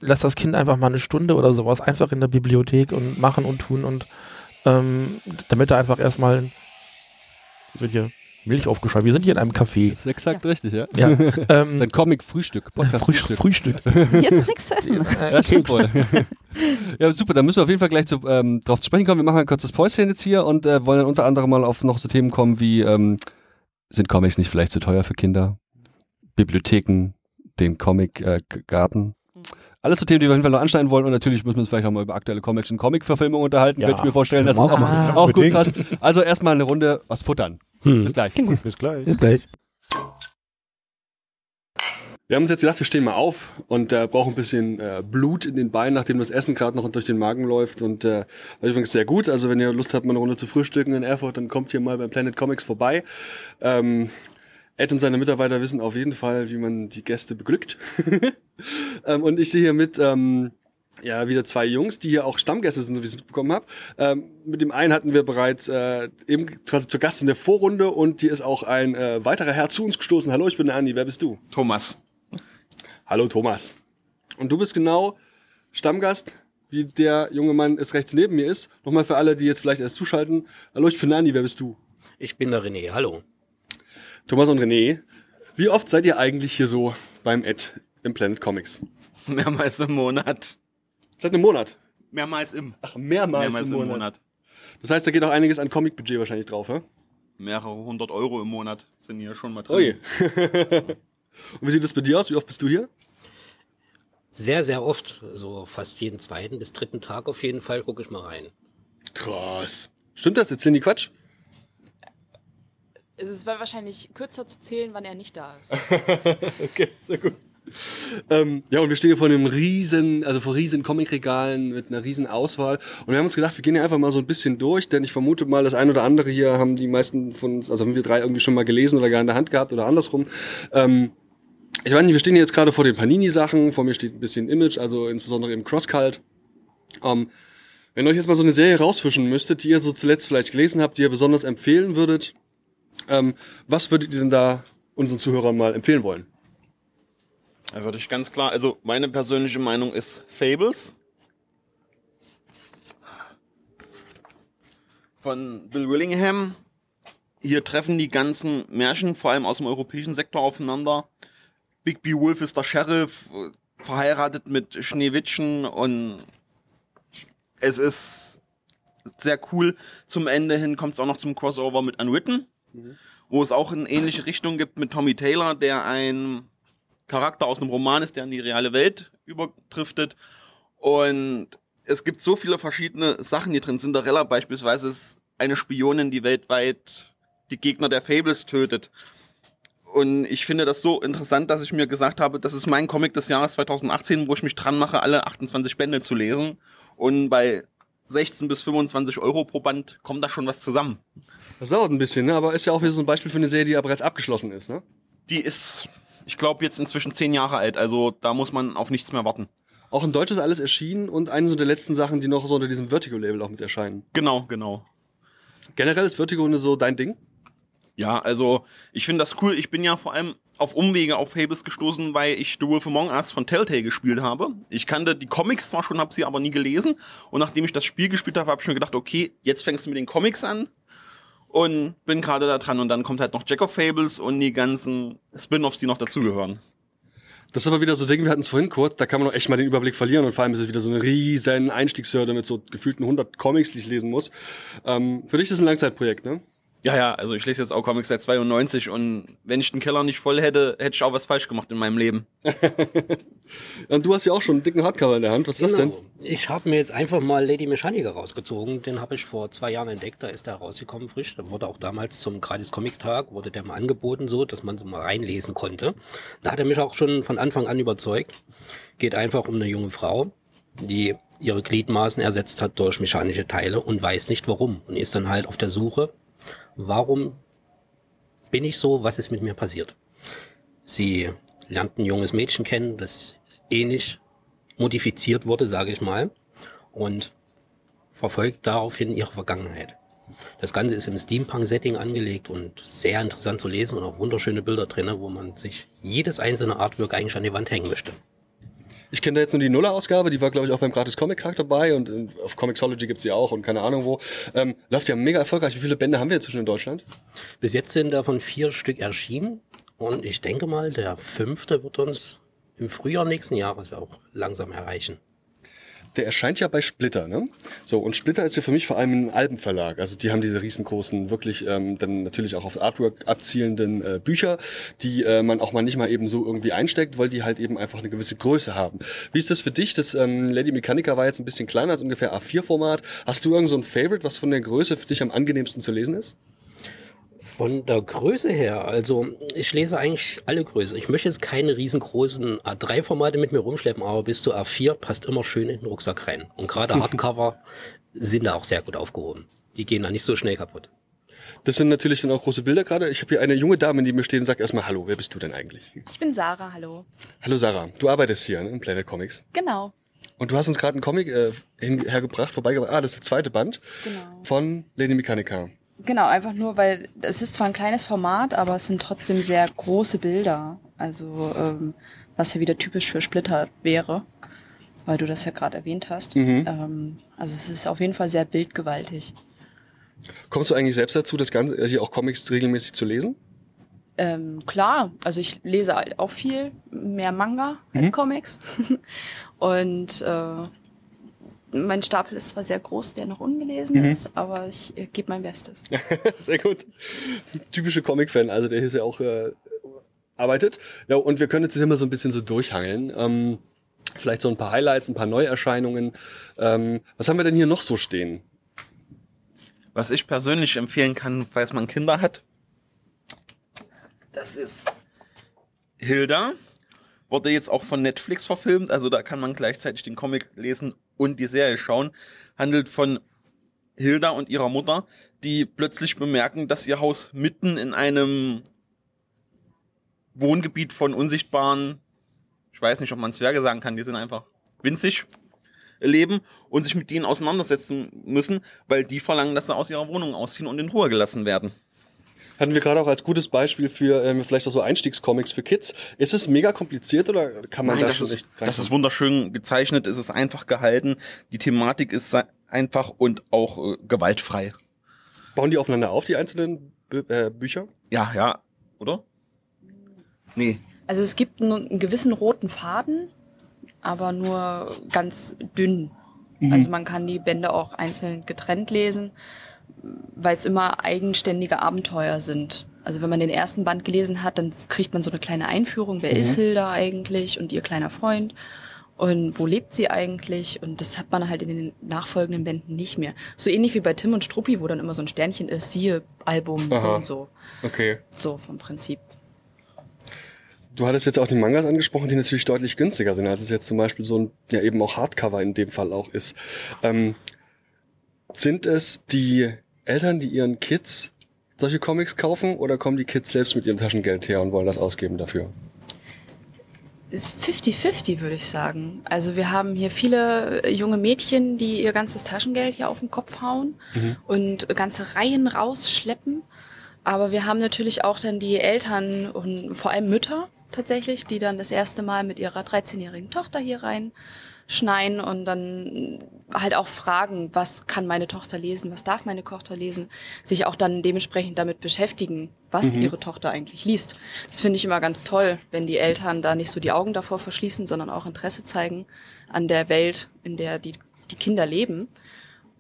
lass das Kind einfach mal eine Stunde oder sowas einfach in der Bibliothek und machen und tun und ähm, damit er einfach erstmal hier Milch aufgeschäumt. Wir sind hier in einem Café. Das ist exakt richtig, ja. Ja, ähm, Dein Comic-Frühstück, Frühstück. Frühstück. Jetzt noch nichts zu essen. Ja, stimmt wohl. ja, super, dann müssen wir auf jeden Fall gleich zu, ähm, drauf zu sprechen kommen. Wir machen ein kurzes Päuschen jetzt hier und äh, wollen dann unter anderem mal auf noch so Themen kommen wie, ähm, sind Comics nicht vielleicht zu teuer für Kinder? Bibliotheken, den Comic-Garten. Alles so Themen, die wir auf jeden Fall noch anschneiden wollen und natürlich müssen wir uns vielleicht auch mal über aktuelle Comics und Comic-Verfilmungen unterhalten. Ja. Könnte ich mir vorstellen, das ist Können wir auch, auch machen. auch gut passt. Also erstmal eine Runde was futtern. Hm. Bis gleich. Bis gleich. Bis gleich. Wir haben uns jetzt gedacht, wir stehen mal auf und äh, brauchen ein bisschen äh, Blut in den Beinen, nachdem das Essen gerade noch durch den Magen läuft. Und äh, war übrigens sehr gut. Also wenn ihr Lust habt, mal eine Runde zu frühstücken in Erfurt, dann kommt hier mal beim Planet Comics vorbei. Ähm, Ed und seine Mitarbeiter wissen auf jeden Fall, wie man die Gäste beglückt. ähm, und ich stehe hier mit ähm, ja wieder zwei Jungs, die hier auch Stammgäste sind, so wie ich es mitbekommen habe. Ähm, mit dem einen hatten wir bereits äh, eben quasi zu Gast in der Vorrunde und hier ist auch ein äh, weiterer Herr zu uns gestoßen. Hallo, ich bin der Andi. Wer bist du? Thomas. Hallo Thomas. Und du bist genau Stammgast, wie der junge Mann es rechts neben mir ist. Nochmal für alle, die jetzt vielleicht erst zuschalten. Hallo, ich bin Nani, wer bist du? Ich bin der René, hallo. Thomas und René. Wie oft seid ihr eigentlich hier so beim Ed im Planet Comics? Mehrmals im Monat. Seit einem Monat. Mehrmals im. Ach, mehrmals, Mehrmals im, im Monat. Monat. Das heißt, da geht auch einiges an Comic-Budget wahrscheinlich drauf, hä? Mehrere hundert Euro im Monat sind hier schon mal drin. Ui. und wie sieht das bei dir aus? Wie oft bist du hier? Sehr, sehr oft, so fast jeden zweiten bis dritten Tag auf jeden Fall, gucke ich mal rein. Krass. Stimmt das? Erzählen die Quatsch? Es ist wahrscheinlich kürzer zu zählen, wann er nicht da ist. Okay, sehr gut. Ähm, ja, und wir stehen hier vor einem riesen, also vor riesen Comicregalen mit einer riesen Auswahl. Und wir haben uns gedacht, wir gehen hier einfach mal so ein bisschen durch, denn ich vermute mal, das ein oder andere hier haben die meisten von uns, also haben wir drei irgendwie schon mal gelesen oder gar in der Hand gehabt oder andersrum. Ähm, ich weiß nicht, wir stehen hier jetzt gerade vor den Panini-Sachen, vor mir steht ein bisschen Image, also insbesondere im Crosscult. Ähm, wenn ihr euch jetzt mal so eine Serie rausfischen müsstet, die ihr so zuletzt vielleicht gelesen habt, die ihr besonders empfehlen würdet, ähm, was würdet ihr denn da unseren Zuhörern mal empfehlen wollen? Da würde ich ganz klar, also meine persönliche Meinung ist Fables. Von Bill Willingham. Hier treffen die ganzen Märchen, vor allem aus dem europäischen Sektor, aufeinander. Big B. Wolf ist der Sheriff, verheiratet mit Schneewittchen und es ist sehr cool. Zum Ende hin kommt es auch noch zum Crossover mit Unwritten, wo es auch eine ähnliche Richtung gibt mit Tommy Taylor, der ein Charakter aus einem Roman ist, der in die reale Welt überdriftet. Und es gibt so viele verschiedene Sachen hier drin. Cinderella beispielsweise ist eine Spionin, die weltweit die Gegner der Fables tötet. Und ich finde das so interessant, dass ich mir gesagt habe, das ist mein Comic des Jahres 2018, wo ich mich dran mache, alle 28 Bände zu lesen. Und bei 16 bis 25 Euro pro Band kommt da schon was zusammen. Das dauert ein bisschen, ne? aber ist ja auch wieder so ein Beispiel für eine Serie, die ja bereits abgeschlossen ist. Ne? Die ist Ich glaube jetzt inzwischen zehn Jahre alt, also da muss man auf nichts mehr warten. Auch in Deutsch ist alles erschienen und eine so der letzten Sachen, die noch so unter diesem Vertigo-Label auch mit erscheinen. Genau, genau. Generell ist Vertigo so dein Ding? Ja, also ich finde das cool. Ich bin ja vor allem auf Umwege auf Fables gestoßen, weil ich The Wolf Among Us von Telltale gespielt habe. Ich kannte die Comics zwar schon, habe sie aber nie gelesen. Und nachdem ich das Spiel gespielt habe, habe ich mir gedacht, okay, jetzt fängst du mit den Comics an. Und bin gerade da dran. Und dann kommt halt noch Jack of Fables und die ganzen Spin-offs, die noch dazugehören. Das ist aber wieder so Ding, wir hatten es vorhin kurz, da kann man auch echt mal den Überblick verlieren und vor allem ist es wieder so eine riesen Einstiegshürde mit so gefühlten 100 Comics, die ich lesen muss. Ähm, für dich ist das ein Langzeitprojekt, ne? Ja, ja, also ich lese jetzt auch Comics seit 92 und wenn ich den Keller nicht voll hätte, hätte ich auch was falsch gemacht in meinem Leben. und du hast ja auch schon einen dicken Hardcover in der Hand. Was ist genau. das denn? Ich habe mir jetzt einfach mal Lady Mechanica rausgezogen. Den habe ich vor zwei Jahren entdeckt. Da ist der rausgekommen frisch. Da wurde auch damals zum Gratis Comic Tag wurde der mal angeboten, so dass man so mal reinlesen konnte. Da hat er mich auch schon von Anfang an überzeugt. Geht einfach um eine junge Frau, die ihre Gliedmaßen ersetzt hat durch mechanische Teile und weiß nicht warum und ist dann halt auf der Suche warum bin ich so, was ist mit mir passiert. Sie lernt ein junges Mädchen kennen, das ähnlich modifiziert wurde, sage ich mal, und verfolgt daraufhin ihre Vergangenheit. Das Ganze ist im Steampunk-Setting angelegt und sehr interessant zu lesen und auch wunderschöne Bilder drin, wo man sich jedes einzelne Artwork eigentlich an die Wand hängen möchte. Ich kenne da jetzt nur die Nuller-Ausgabe, die war, glaube ich, auch beim gratis comic tag dabei und auf Comixology gibt's die auch und keine Ahnung wo. Ähm, läuft ja mega erfolgreich. Wie viele Bände haben wir inzwischen in Deutschland? Bis jetzt sind davon vier Stück erschienen und ich denke mal, der fünfte wird uns im Frühjahr nächsten Jahres auch langsam erreichen der erscheint ja bei Splitter, ne? So, und Splitter ist ja für mich vor allem ein Albenverlag. Also die haben diese riesengroßen, wirklich ähm, dann natürlich auch auf Artwork abzielenden äh, Bücher, die äh, man auch mal nicht mal eben so irgendwie einsteckt, weil die halt eben einfach eine gewisse Größe haben. Wie ist das für dich? Das ähm, Lady Mechanica war jetzt ein bisschen kleiner, als ungefähr A4-Format. Hast du irgend so ein Favorite, was von der Größe für dich am angenehmsten zu lesen ist? Von der Größe her, also ich lese eigentlich alle Größen. Ich möchte jetzt keine riesengroßen A3-Formate mit mir rumschleppen, aber bis zu A4 passt immer schön in den Rucksack rein. Und gerade Hardcover sind da auch sehr gut aufgehoben. Die gehen da nicht so schnell kaputt. Das sind natürlich dann auch große Bilder gerade. Ich habe hier eine junge Dame, die mir steht und sagt erstmal Hallo, wer bist du denn eigentlich? Ich bin Sarah, hallo. Hallo Sarah, du arbeitest hier ne, in Planet Comics. Genau. Und du hast uns gerade einen Comic äh, hergebracht, vorbeigebracht. Ah, das ist der zweite Band genau. von Lady Mechanica. Genau, einfach nur, weil es ist zwar ein kleines Format, aber es sind trotzdem sehr große Bilder. Also ähm, was ja wieder typisch für Splitter wäre, weil du das ja gerade erwähnt hast. Mhm. Ähm, also es ist auf jeden Fall sehr bildgewaltig. Kommst du eigentlich selbst dazu, das Ganze, hier auch Comics regelmäßig zu lesen? Ähm, klar, also ich lese halt auch viel, mehr Manga mhm. als Comics. Und äh, mein Stapel ist zwar sehr groß, der noch ungelesen mhm. ist, aber ich äh, gebe mein Bestes. sehr gut. Typische Comic-Fan, also der hier ist ja auch äh, arbeitet. Ja, und wir können jetzt immer so ein bisschen so durchhangeln. Ähm, vielleicht so ein paar Highlights, ein paar Neuerscheinungen. Ähm, was haben wir denn hier noch so stehen? Was ich persönlich empfehlen kann, falls man Kinder hat, das ist Hilda. Wurde jetzt auch von Netflix verfilmt, also da kann man gleichzeitig den Comic lesen und die Serie schauen. Handelt von Hilda und ihrer Mutter, die plötzlich bemerken, dass ihr Haus mitten in einem Wohngebiet von unsichtbaren, ich weiß nicht, ob man Zwerge sagen kann, die sind einfach winzig, leben und sich mit denen auseinandersetzen müssen, weil die verlangen, dass sie aus ihrer Wohnung ausziehen und in Ruhe gelassen werden. Hatten wir gerade auch als gutes Beispiel für ähm, vielleicht auch so Einstiegscomics für Kids. Ist es mega kompliziert oder kann man Nein, da das schon ist, Das ist wunderschön gezeichnet, es ist einfach gehalten. Die Thematik ist einfach und auch äh, gewaltfrei. Bauen die aufeinander auf, die einzelnen Bü äh, Bücher? Ja, ja, oder? Nee. Also es gibt einen gewissen roten Faden, aber nur ganz dünn. Mhm. Also man kann die Bände auch einzeln getrennt lesen weil es immer eigenständige Abenteuer sind. Also wenn man den ersten Band gelesen hat, dann kriegt man so eine kleine Einführung, wer mhm. ist Hilda eigentlich und ihr kleiner Freund und wo lebt sie eigentlich und das hat man halt in den nachfolgenden Bänden nicht mehr. So ähnlich wie bei Tim und Struppi, wo dann immer so ein Sternchen ist, siehe Album, Aha. so und so. Okay. So vom Prinzip. Du hattest jetzt auch die Mangas angesprochen, die natürlich deutlich günstiger sind, als es jetzt zum Beispiel so ein, ja eben auch Hardcover in dem Fall auch ist. Ähm, sind es die Eltern, die ihren Kids solche Comics kaufen oder kommen die Kids selbst mit ihrem Taschengeld her und wollen das ausgeben dafür? ist 50-50, würde ich sagen. Also wir haben hier viele äh, junge Mädchen, die ihr ganzes Taschengeld hier auf den Kopf hauen und ganze Reihen rausschleppen. Aber wir haben natürlich auch dann die Eltern und vor allem Mütter tatsächlich, die dann das erste Mal mit ihrer 13-jährigen Tochter hier rein schneien und dann halt auch fragen, was kann meine Tochter lesen, was darf meine Tochter lesen, sich auch dann dementsprechend damit beschäftigen, was ihre Tochter eigentlich liest. Das finde ich immer ganz toll, wenn die Eltern da nicht so die Augen davor verschließen, sondern auch Interesse zeigen an der Welt, in der die, die Kinder leben.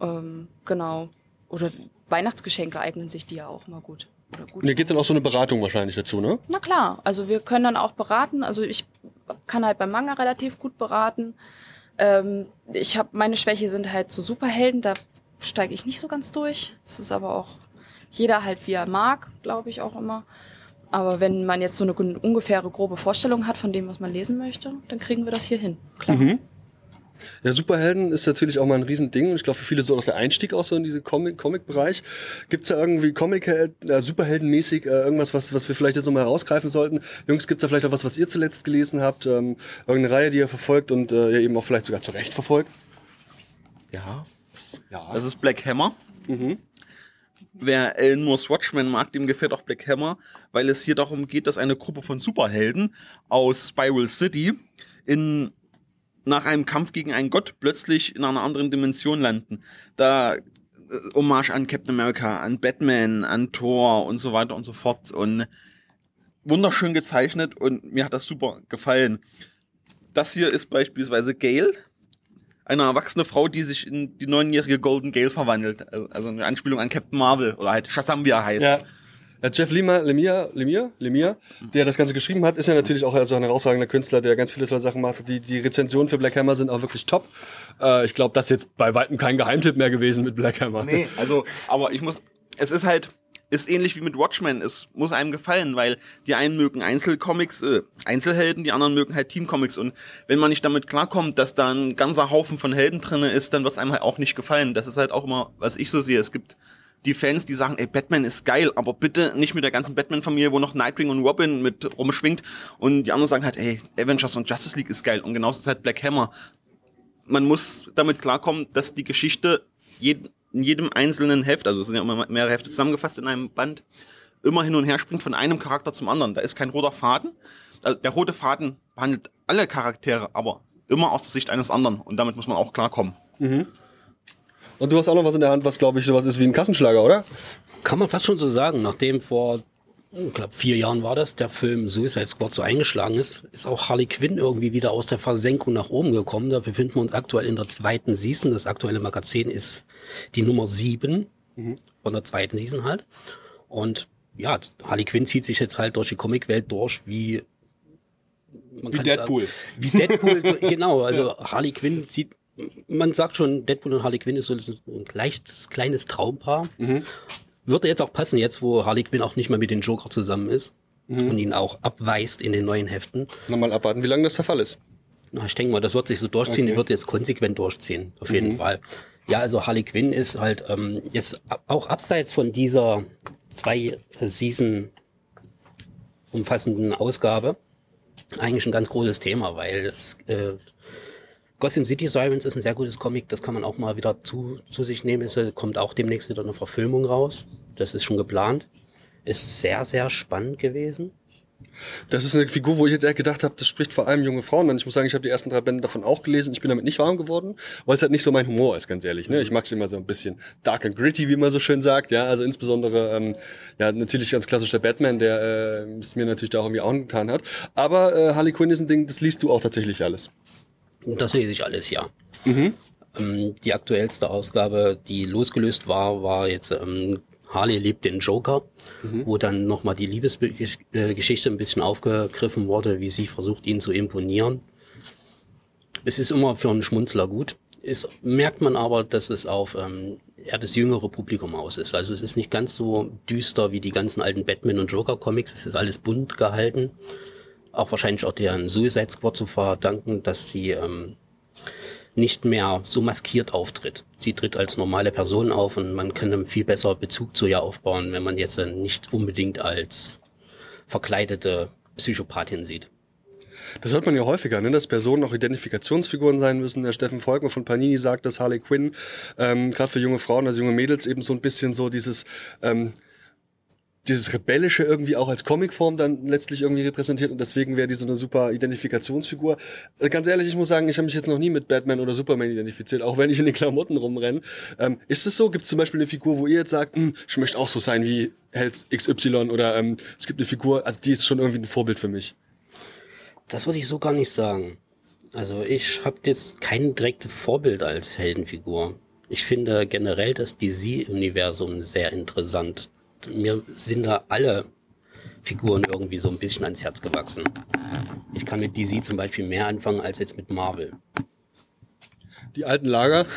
Ähm, genau. Oder Weihnachtsgeschenke eignen sich die ja auch mal gut. Oder gut. Mir geht dann auch so eine Beratung wahrscheinlich dazu, ne? Na klar, also wir können dann auch beraten. Also ich kann halt beim Manga relativ gut beraten. Ähm, ich habe meine Schwäche sind halt so Superhelden, da steige ich nicht so ganz durch. Das ist aber auch jeder halt wie er mag, glaube ich auch immer. Aber wenn man jetzt so eine ungefähre grobe Vorstellung hat von dem, was man lesen möchte, dann kriegen wir das hier hin. Klar. Ja, Superhelden ist natürlich auch mal ein Riesending und ich glaube für viele so auch der Einstieg auch so in diesen Comic- Comic-Bereich. Gibt's da irgendwie Comic äh, Superheldenmäßig äh, irgendwas, was, was wir vielleicht jetzt nochmal herausgreifen sollten? Jungs, gibt's da vielleicht auch was, was ihr zuletzt gelesen habt? Ähm, irgendeine Reihe, die ihr verfolgt und äh, ihr eben auch vielleicht sogar zu Recht verfolgt? Ja. Ja. Das ist Black Hammer. Wer Alan Moore's Watchmen mag, dem gefällt auch Black Hammer, weil es hier darum geht, dass eine Gruppe von Superhelden aus Spiral City in nach einem Kampf gegen einen Gott plötzlich in einer anderen Dimension landen. Da äh, Hommage an Captain America, an Batman, an Thor und so weiter und so fort. Und wunderschön gezeichnet und mir hat das super gefallen. Das hier ist beispielsweise Gale, eine erwachsene Frau, die sich in die neunjährige Golden Gale verwandelt. Also- Also eine Anspielung an Captain Marvel oder halt Shazam, wie er heißt. Ja. Ja, Jeff Lemire, Lemire, Lemire, Lemire, der das Ganze geschrieben hat, ist ja natürlich auch also ein herausragender Künstler, der ganz viele tolle Sachen macht. Die, die Rezensionen für Black Hammer sind auch wirklich top. Äh, ich glaube, das ist jetzt bei weitem kein Geheimtipp mehr gewesen mit Black Hammer. Nee, also, aber ich muss, es ist halt, ist ähnlich wie mit Watchmen. Es muss einem gefallen, weil die einen mögen Einzelcomics, äh, Einzelhelden, die anderen mögen halt Teamcomics. Und wenn man nicht damit klarkommt, dass da ein ganzer Haufen von Helden drinne ist, dann wird es einem halt auch nicht gefallen. Das ist halt auch immer, was ich so sehe. Es gibt die Fans, die sagen, ey, Batman ist geil, aber bitte nicht mit der ganzen Batman-Familie, wo noch Nightwing und Robin mit rumschwingt. Und die anderen sagen halt, ey, Avengers und Justice League ist geil. Und genauso ist halt Black Hammer. Man muss damit klarkommen, dass die Geschichte in jedem einzelnen Heft, also es sind ja immer mehrere Hefte zusammengefasst in einem Band, immer hin und her springt von einem Charakter zum anderen. Da ist kein roter Faden. Also der rote Faden behandelt alle Charaktere, aber immer aus der Sicht eines anderen. Und damit muss man auch klarkommen. Und du hast auch noch was in der Hand, was glaube ich sowas ist wie ein Kassenschlager, oder? Kann man fast schon so sagen, nachdem vor, ich glaube, vier Jahren war das, der Film Suicide Squad so eingeschlagen ist, ist auch Harley Quinn irgendwie wieder aus der Versenkung nach oben gekommen. Da befinden wir uns aktuell in der zweiten Season. Das aktuelle Magazin ist die Nummer sieben von der zweiten Season halt. Und ja, Harley Quinn zieht sich jetzt halt durch die Comicwelt durch wie Wie Deadpool. Sagen, wie Deadpool, genau. Also Harley Quinn zieht, man sagt schon, Deadpool und Harley Quinn ist so ein leichtes, kleines Traumpaar. Würde jetzt auch passen, jetzt wo Harley Quinn auch nicht mehr mit den Joker zusammen ist und ihn auch abweist in den neuen Heften. Nochmal abwarten, wie lange das der Fall ist. Na, ich denke mal, das wird sich so durchziehen, Okay. die wird jetzt konsequent durchziehen, auf jeden Fall. Ja, also Harley Quinn ist halt ähm, jetzt auch abseits von dieser zwei Season umfassenden Ausgabe eigentlich ein ganz großes Thema, weil es, äh, Gotham City Sirens ist ein sehr gutes Comic, das kann man auch mal wieder zu, zu sich nehmen. Es kommt auch demnächst wieder eine Verfilmung raus. Das ist schon geplant. Ist sehr, sehr spannend gewesen. Das ist eine Figur, wo ich jetzt eher gedacht habe, das spricht vor allem junge Frauen an. Ich muss sagen, ich habe die ersten drei Bände davon auch gelesen. Ich bin damit nicht warm geworden, weil es halt nicht so mein Humor ist, ganz ehrlich. Ne? Ich mag es immer so ein bisschen dark and gritty, wie man so schön sagt. Ja, also insbesondere, ähm, ja, natürlich ganz klassisch der Batman, der äh, es mir natürlich da auch irgendwie auch getan hat. Aber äh, Harley Quinn ist ein Ding, das liest du auch tatsächlich alles. Das lese ich alles, ja. Ähm, die aktuellste Ausgabe, die losgelöst war, war jetzt ähm, Harley liebt den Joker, wo dann nochmal die Liebesgeschichte ein bisschen aufgegriffen wurde, wie sie versucht, ihn zu imponieren. Es ist immer für einen Schmunzler gut. Es merkt man aber, dass es auf ähm, eher das jüngere Publikum aus ist. Also es ist nicht ganz so düster wie die ganzen alten Batman- und Joker-Comics. Es ist alles bunt gehalten. Auch wahrscheinlich auch deren Suicide Squad zu verdanken, dass sie ähm, nicht mehr so maskiert auftritt. Sie tritt als normale Person auf und man kann einen viel besser Bezug zu ihr aufbauen, wenn man jetzt äh, nicht unbedingt als verkleidete Psychopathin sieht. Das hört man ja häufiger, ne? dass Personen auch Identifikationsfiguren sein müssen. Der Steffen Volkmann von Panini sagt, dass Harley Quinn ähm, gerade für junge Frauen, also junge Mädels eben so ein bisschen so dieses ähm, dieses Rebellische irgendwie auch als Comicform dann letztlich irgendwie repräsentiert und deswegen wäre die so eine super Identifikationsfigur. Äh, ganz ehrlich, ich muss sagen, ich habe mich jetzt noch nie mit Batman oder Superman identifiziert, auch wenn ich in den Klamotten rumrenne. Ähm, ist es so? Gibt es zum Beispiel eine Figur, wo ihr jetzt sagt, hm, ich möchte auch so sein wie Held XY oder ähm, es gibt eine Figur, also die ist schon irgendwie ein Vorbild für mich? Das würde ich so gar nicht sagen. Also ich habe jetzt kein direktes Vorbild als Heldenfigur. Ich finde generell das DC-Universum sehr interessant. Mir sind da alle Figuren irgendwie so ein bisschen ans Herz gewachsen. Ich kann mit DC zum Beispiel mehr anfangen als jetzt mit Marvel die alten Lager.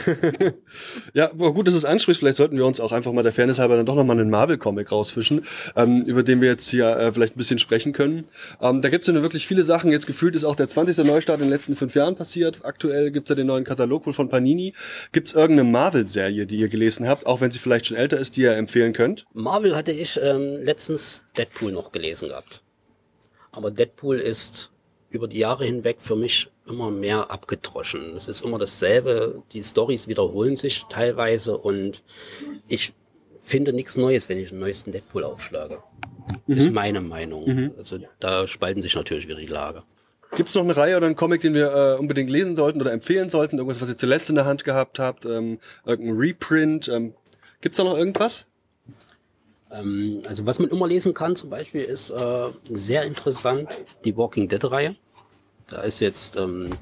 ja, aber gut, dass es anspricht. Vielleicht sollten wir uns auch einfach mal der Fairness halber dann doch nochmal einen Marvel-Comic rausfischen, ähm, über den wir jetzt hier äh, vielleicht ein bisschen sprechen können. Ähm, da gibt es ja wirklich viele Sachen. Jetzt gefühlt ist auch der 20. Neustart in den letzten fünf Jahren passiert. Aktuell gibt es ja den neuen Katalog von Panini. Gibt es irgendeine Marvel-Serie, die ihr gelesen habt, auch wenn sie vielleicht schon älter ist, die ihr empfehlen könnt? Marvel hatte ich ähm, letztens Deadpool noch gelesen gehabt. Aber Deadpool ist über die Jahre hinweg für mich immer mehr abgedroschen. Es ist immer dasselbe, die Stories wiederholen sich teilweise und ich finde nichts Neues, wenn ich den neuesten Deadpool aufschlage. Mhm. Ist meine Meinung. Mhm. Also da spalten sich natürlich wieder die Lager. Gibt es noch eine Reihe oder einen Comic, den wir äh, unbedingt lesen sollten oder empfehlen sollten? Irgendwas, was ihr zuletzt in der Hand gehabt habt? Ähm, irgendein Reprint? Ähm, Gibt es da noch irgendwas? Ähm, also was man immer lesen kann zum Beispiel ist äh, sehr interessant die Walking Dead Reihe. Da ist jetzt ähm,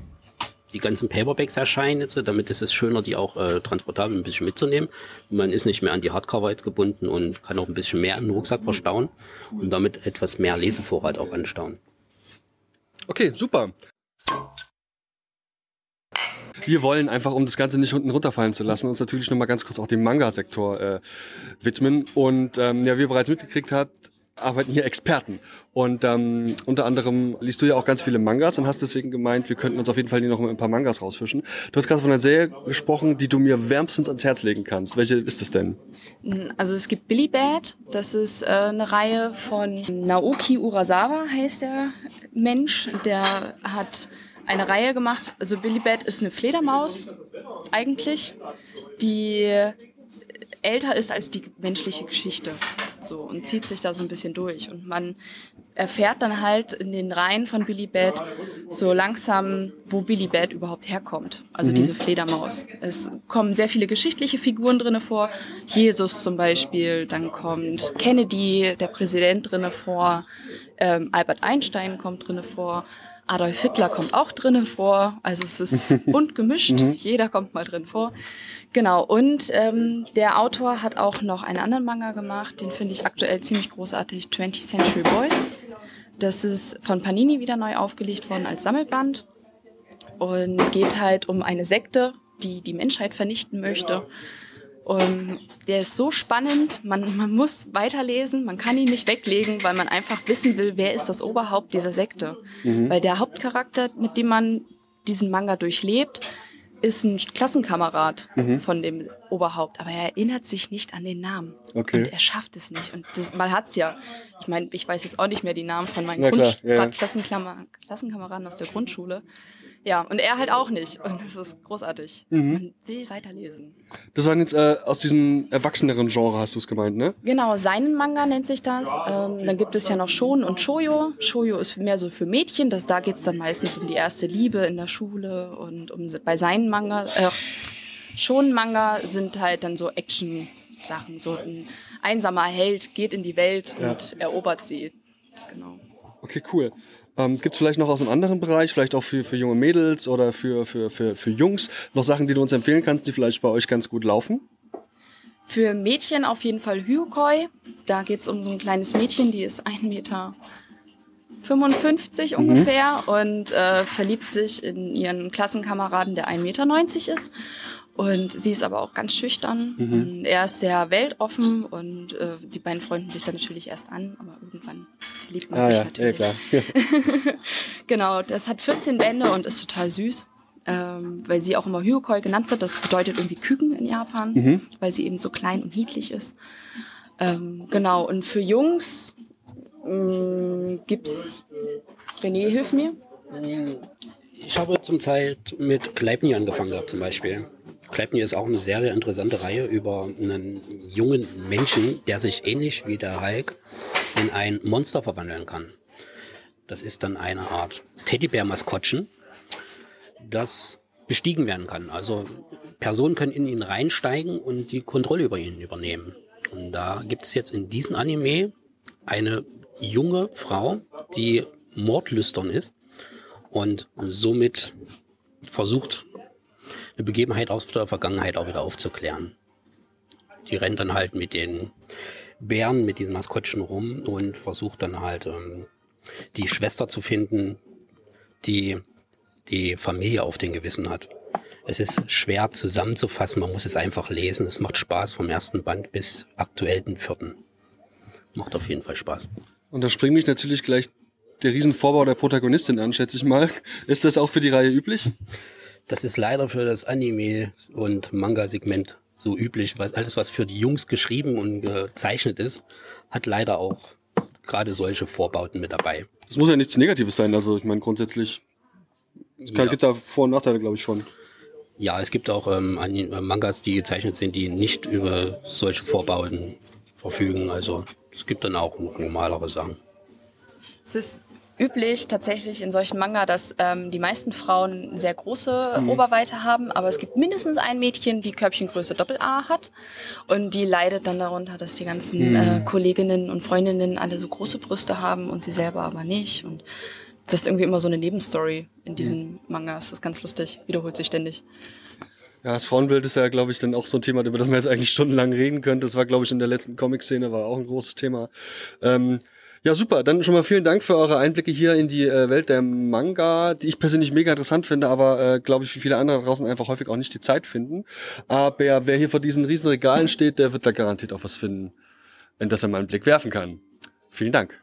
die ganzen Paperbacks erscheinen jetzt, damit ist es schöner, die auch äh, transportabel ein bisschen mitzunehmen. Man ist nicht mehr an die Hardcover gebunden und kann auch ein bisschen mehr im Rucksack verstauen und damit etwas mehr Lesevorrat auch anstauen. Okay, super. Wir wollen einfach, um das Ganze nicht unten runterfallen zu lassen, uns natürlich nochmal ganz kurz auch dem Manga-Sektor äh, widmen. Und ähm, ja, wie ihr bereits mitgekriegt habt, arbeiten hier Experten. Und ähm, unter anderem liest du ja auch ganz viele Mangas und hast deswegen gemeint, wir könnten uns auf jeden Fall hier noch ein paar Mangas rausfischen. Du hast gerade von einer Serie gesprochen, die du mir wärmstens ans Herz legen kannst. Welche ist es denn? Also es gibt Billy Bad, das ist äh, eine Reihe von Naoki Urasawa, heißt der Mensch. Der hat eine Reihe gemacht. Also Billy Bad ist eine Fledermaus eigentlich, die älter ist als die menschliche Geschichte. So, und zieht sich da so ein bisschen durch. Und man erfährt dann halt in den Reihen von Billy Bat so langsam, wo Billy Bat überhaupt herkommt. Also mhm. diese Fledermaus. Es kommen sehr viele geschichtliche Figuren drinne vor. Jesus zum Beispiel, dann kommt Kennedy, der Präsident drinne vor. Ähm, Albert Einstein kommt drinne vor. Adolf Hitler kommt auch drinnen vor. Also es ist bunt gemischt. Mhm. Jeder kommt mal drin vor. Genau. Und ähm, der Autor hat auch noch einen anderen Manga gemacht. Den finde ich aktuell ziemlich großartig. 20th Century Boys. Das ist von Panini wieder neu aufgelegt worden als Sammelband. Und geht halt um eine Sekte, die die Menschheit vernichten möchte. Und der ist so spannend, man, man muss weiterlesen, man kann ihn nicht weglegen, weil man einfach wissen will, wer ist das Oberhaupt dieser Sekte. Mhm. Weil der Hauptcharakter, mit dem man diesen Manga durchlebt, ist ein Klassenkamerad mhm. von dem Oberhaupt, aber er erinnert sich nicht an den Namen. Okay. Und er schafft es nicht. Und das, man hat's ja. Ich meine, ich weiß jetzt auch nicht mehr die Namen von meinen Grund ja, ja. Klassenkameraden aus der Grundschule. Ja, und er halt auch nicht. Und das ist großartig. Mhm. Man will weiterlesen. Das waren jetzt äh, aus diesem erwachseneren Genre, hast du es gemeint, ne? Genau, seinen Manga nennt sich das. Ähm, dann gibt es ja noch Shon und Shoyo. Shoyo ist mehr so für Mädchen. Das, da geht's dann meistens um die erste Liebe in der Schule und um bei seinen Manga. Äh, Shon-Manga sind halt dann so Action-Sachen. So ein einsamer Held geht in die Welt ja. und erobert sie. Genau. Okay, cool. Ähm, Gibt es vielleicht noch aus einem anderen Bereich, vielleicht auch für, für junge Mädels oder für, für, für, für Jungs, noch Sachen, die du uns empfehlen kannst, die vielleicht bei euch ganz gut laufen? Für Mädchen auf jeden Fall Hyokoi. Da geht es um so ein kleines Mädchen, die ist 1,55 Meter 55 mhm. ungefähr und äh, verliebt sich in ihren Klassenkameraden, der 1,90 Meter ist. Und sie ist aber auch ganz schüchtern. Mhm. Und er ist sehr weltoffen und äh, die beiden freunden sich dann natürlich erst an, aber irgendwann verliebt man ah, sich ja, natürlich. Ja, klar. genau, das hat 14 Bände und ist total süß. Ähm, weil sie auch immer Hyokoi genannt wird. Das bedeutet irgendwie Küken in Japan, mhm. weil sie eben so klein und niedlich ist. Ähm, genau, und für Jungs mh, mm, gibt's René, hilf mir. Ich habe zum Zeit mit Gleipnir angefangen gehabt zum Beispiel. Gleipnir ist auch eine sehr, sehr interessante Reihe über einen jungen Menschen, der sich ähnlich wie der Hulk in ein Monster verwandeln kann. Das ist dann eine Art Teddybär-Maskottchen, das bestiegen werden kann. Also Personen können in ihn reinsteigen und die Kontrolle über ihn übernehmen. Und da gibt es jetzt in diesem Anime eine junge Frau, die mordlüstern ist und somit versucht, eine Begebenheit aus der Vergangenheit auch wieder aufzuklären. Die rennt dann halt mit den Bären, mit diesen Maskottchen rum und versucht dann halt ähm, die Schwester zu finden, die die Familie auf den Gewissen hat. Es ist schwer zusammenzufassen, man muss es einfach lesen. Es macht Spaß vom ersten Band bis aktuell den vierten. Macht auf jeden Fall Spaß. Und da springt mich natürlich gleich der Riesenvorbau der Protagonistin an, schätze ich mal. Ist das auch für die Reihe üblich? Das ist leider für das Anime- und Manga-Segment so üblich. weil Alles, was für die Jungs geschrieben und gezeichnet ist, hat leider auch gerade solche Vorbauten mit dabei. Das muss ja nichts Negatives sein. Also ich meine grundsätzlich es kann, Ja. gibt da Vor- und Nachteile, glaube ich, von. Ja, es gibt auch ähm, äh, Mangas, die gezeichnet sind, die nicht über solche Vorbauten verfügen. Also es gibt dann auch normalere Sachen. Es ist üblich tatsächlich in solchen Manga, dass ähm, die meisten Frauen sehr große Oberweite haben, aber es gibt mindestens ein Mädchen, die Körbchengröße Doppel-A hat und die leidet dann darunter, dass die ganzen äh, Kolleginnen und Freundinnen alle so große Brüste haben und sie selber aber nicht und das ist irgendwie immer so eine Nebenstory in diesen Mangas. Das ist ganz lustig, wiederholt sich ständig. Ja, das Frauenbild ist ja, glaube ich, dann auch so ein Thema, über das man jetzt eigentlich stundenlang reden könnte. Das war, glaube ich, in der letzten Comic-Szene war auch ein großes Thema. Ähm, ja, super. Dann schon mal vielen Dank für eure Einblicke hier in die äh, Welt der Manga, die ich persönlich mega interessant finde, aber äh, glaube ich, wie viele andere draußen einfach häufig auch nicht die Zeit finden. Aber wer hier vor diesen riesen Regalen steht, der wird da garantiert auch was finden, in das er mal einen Blick werfen kann. Vielen Dank.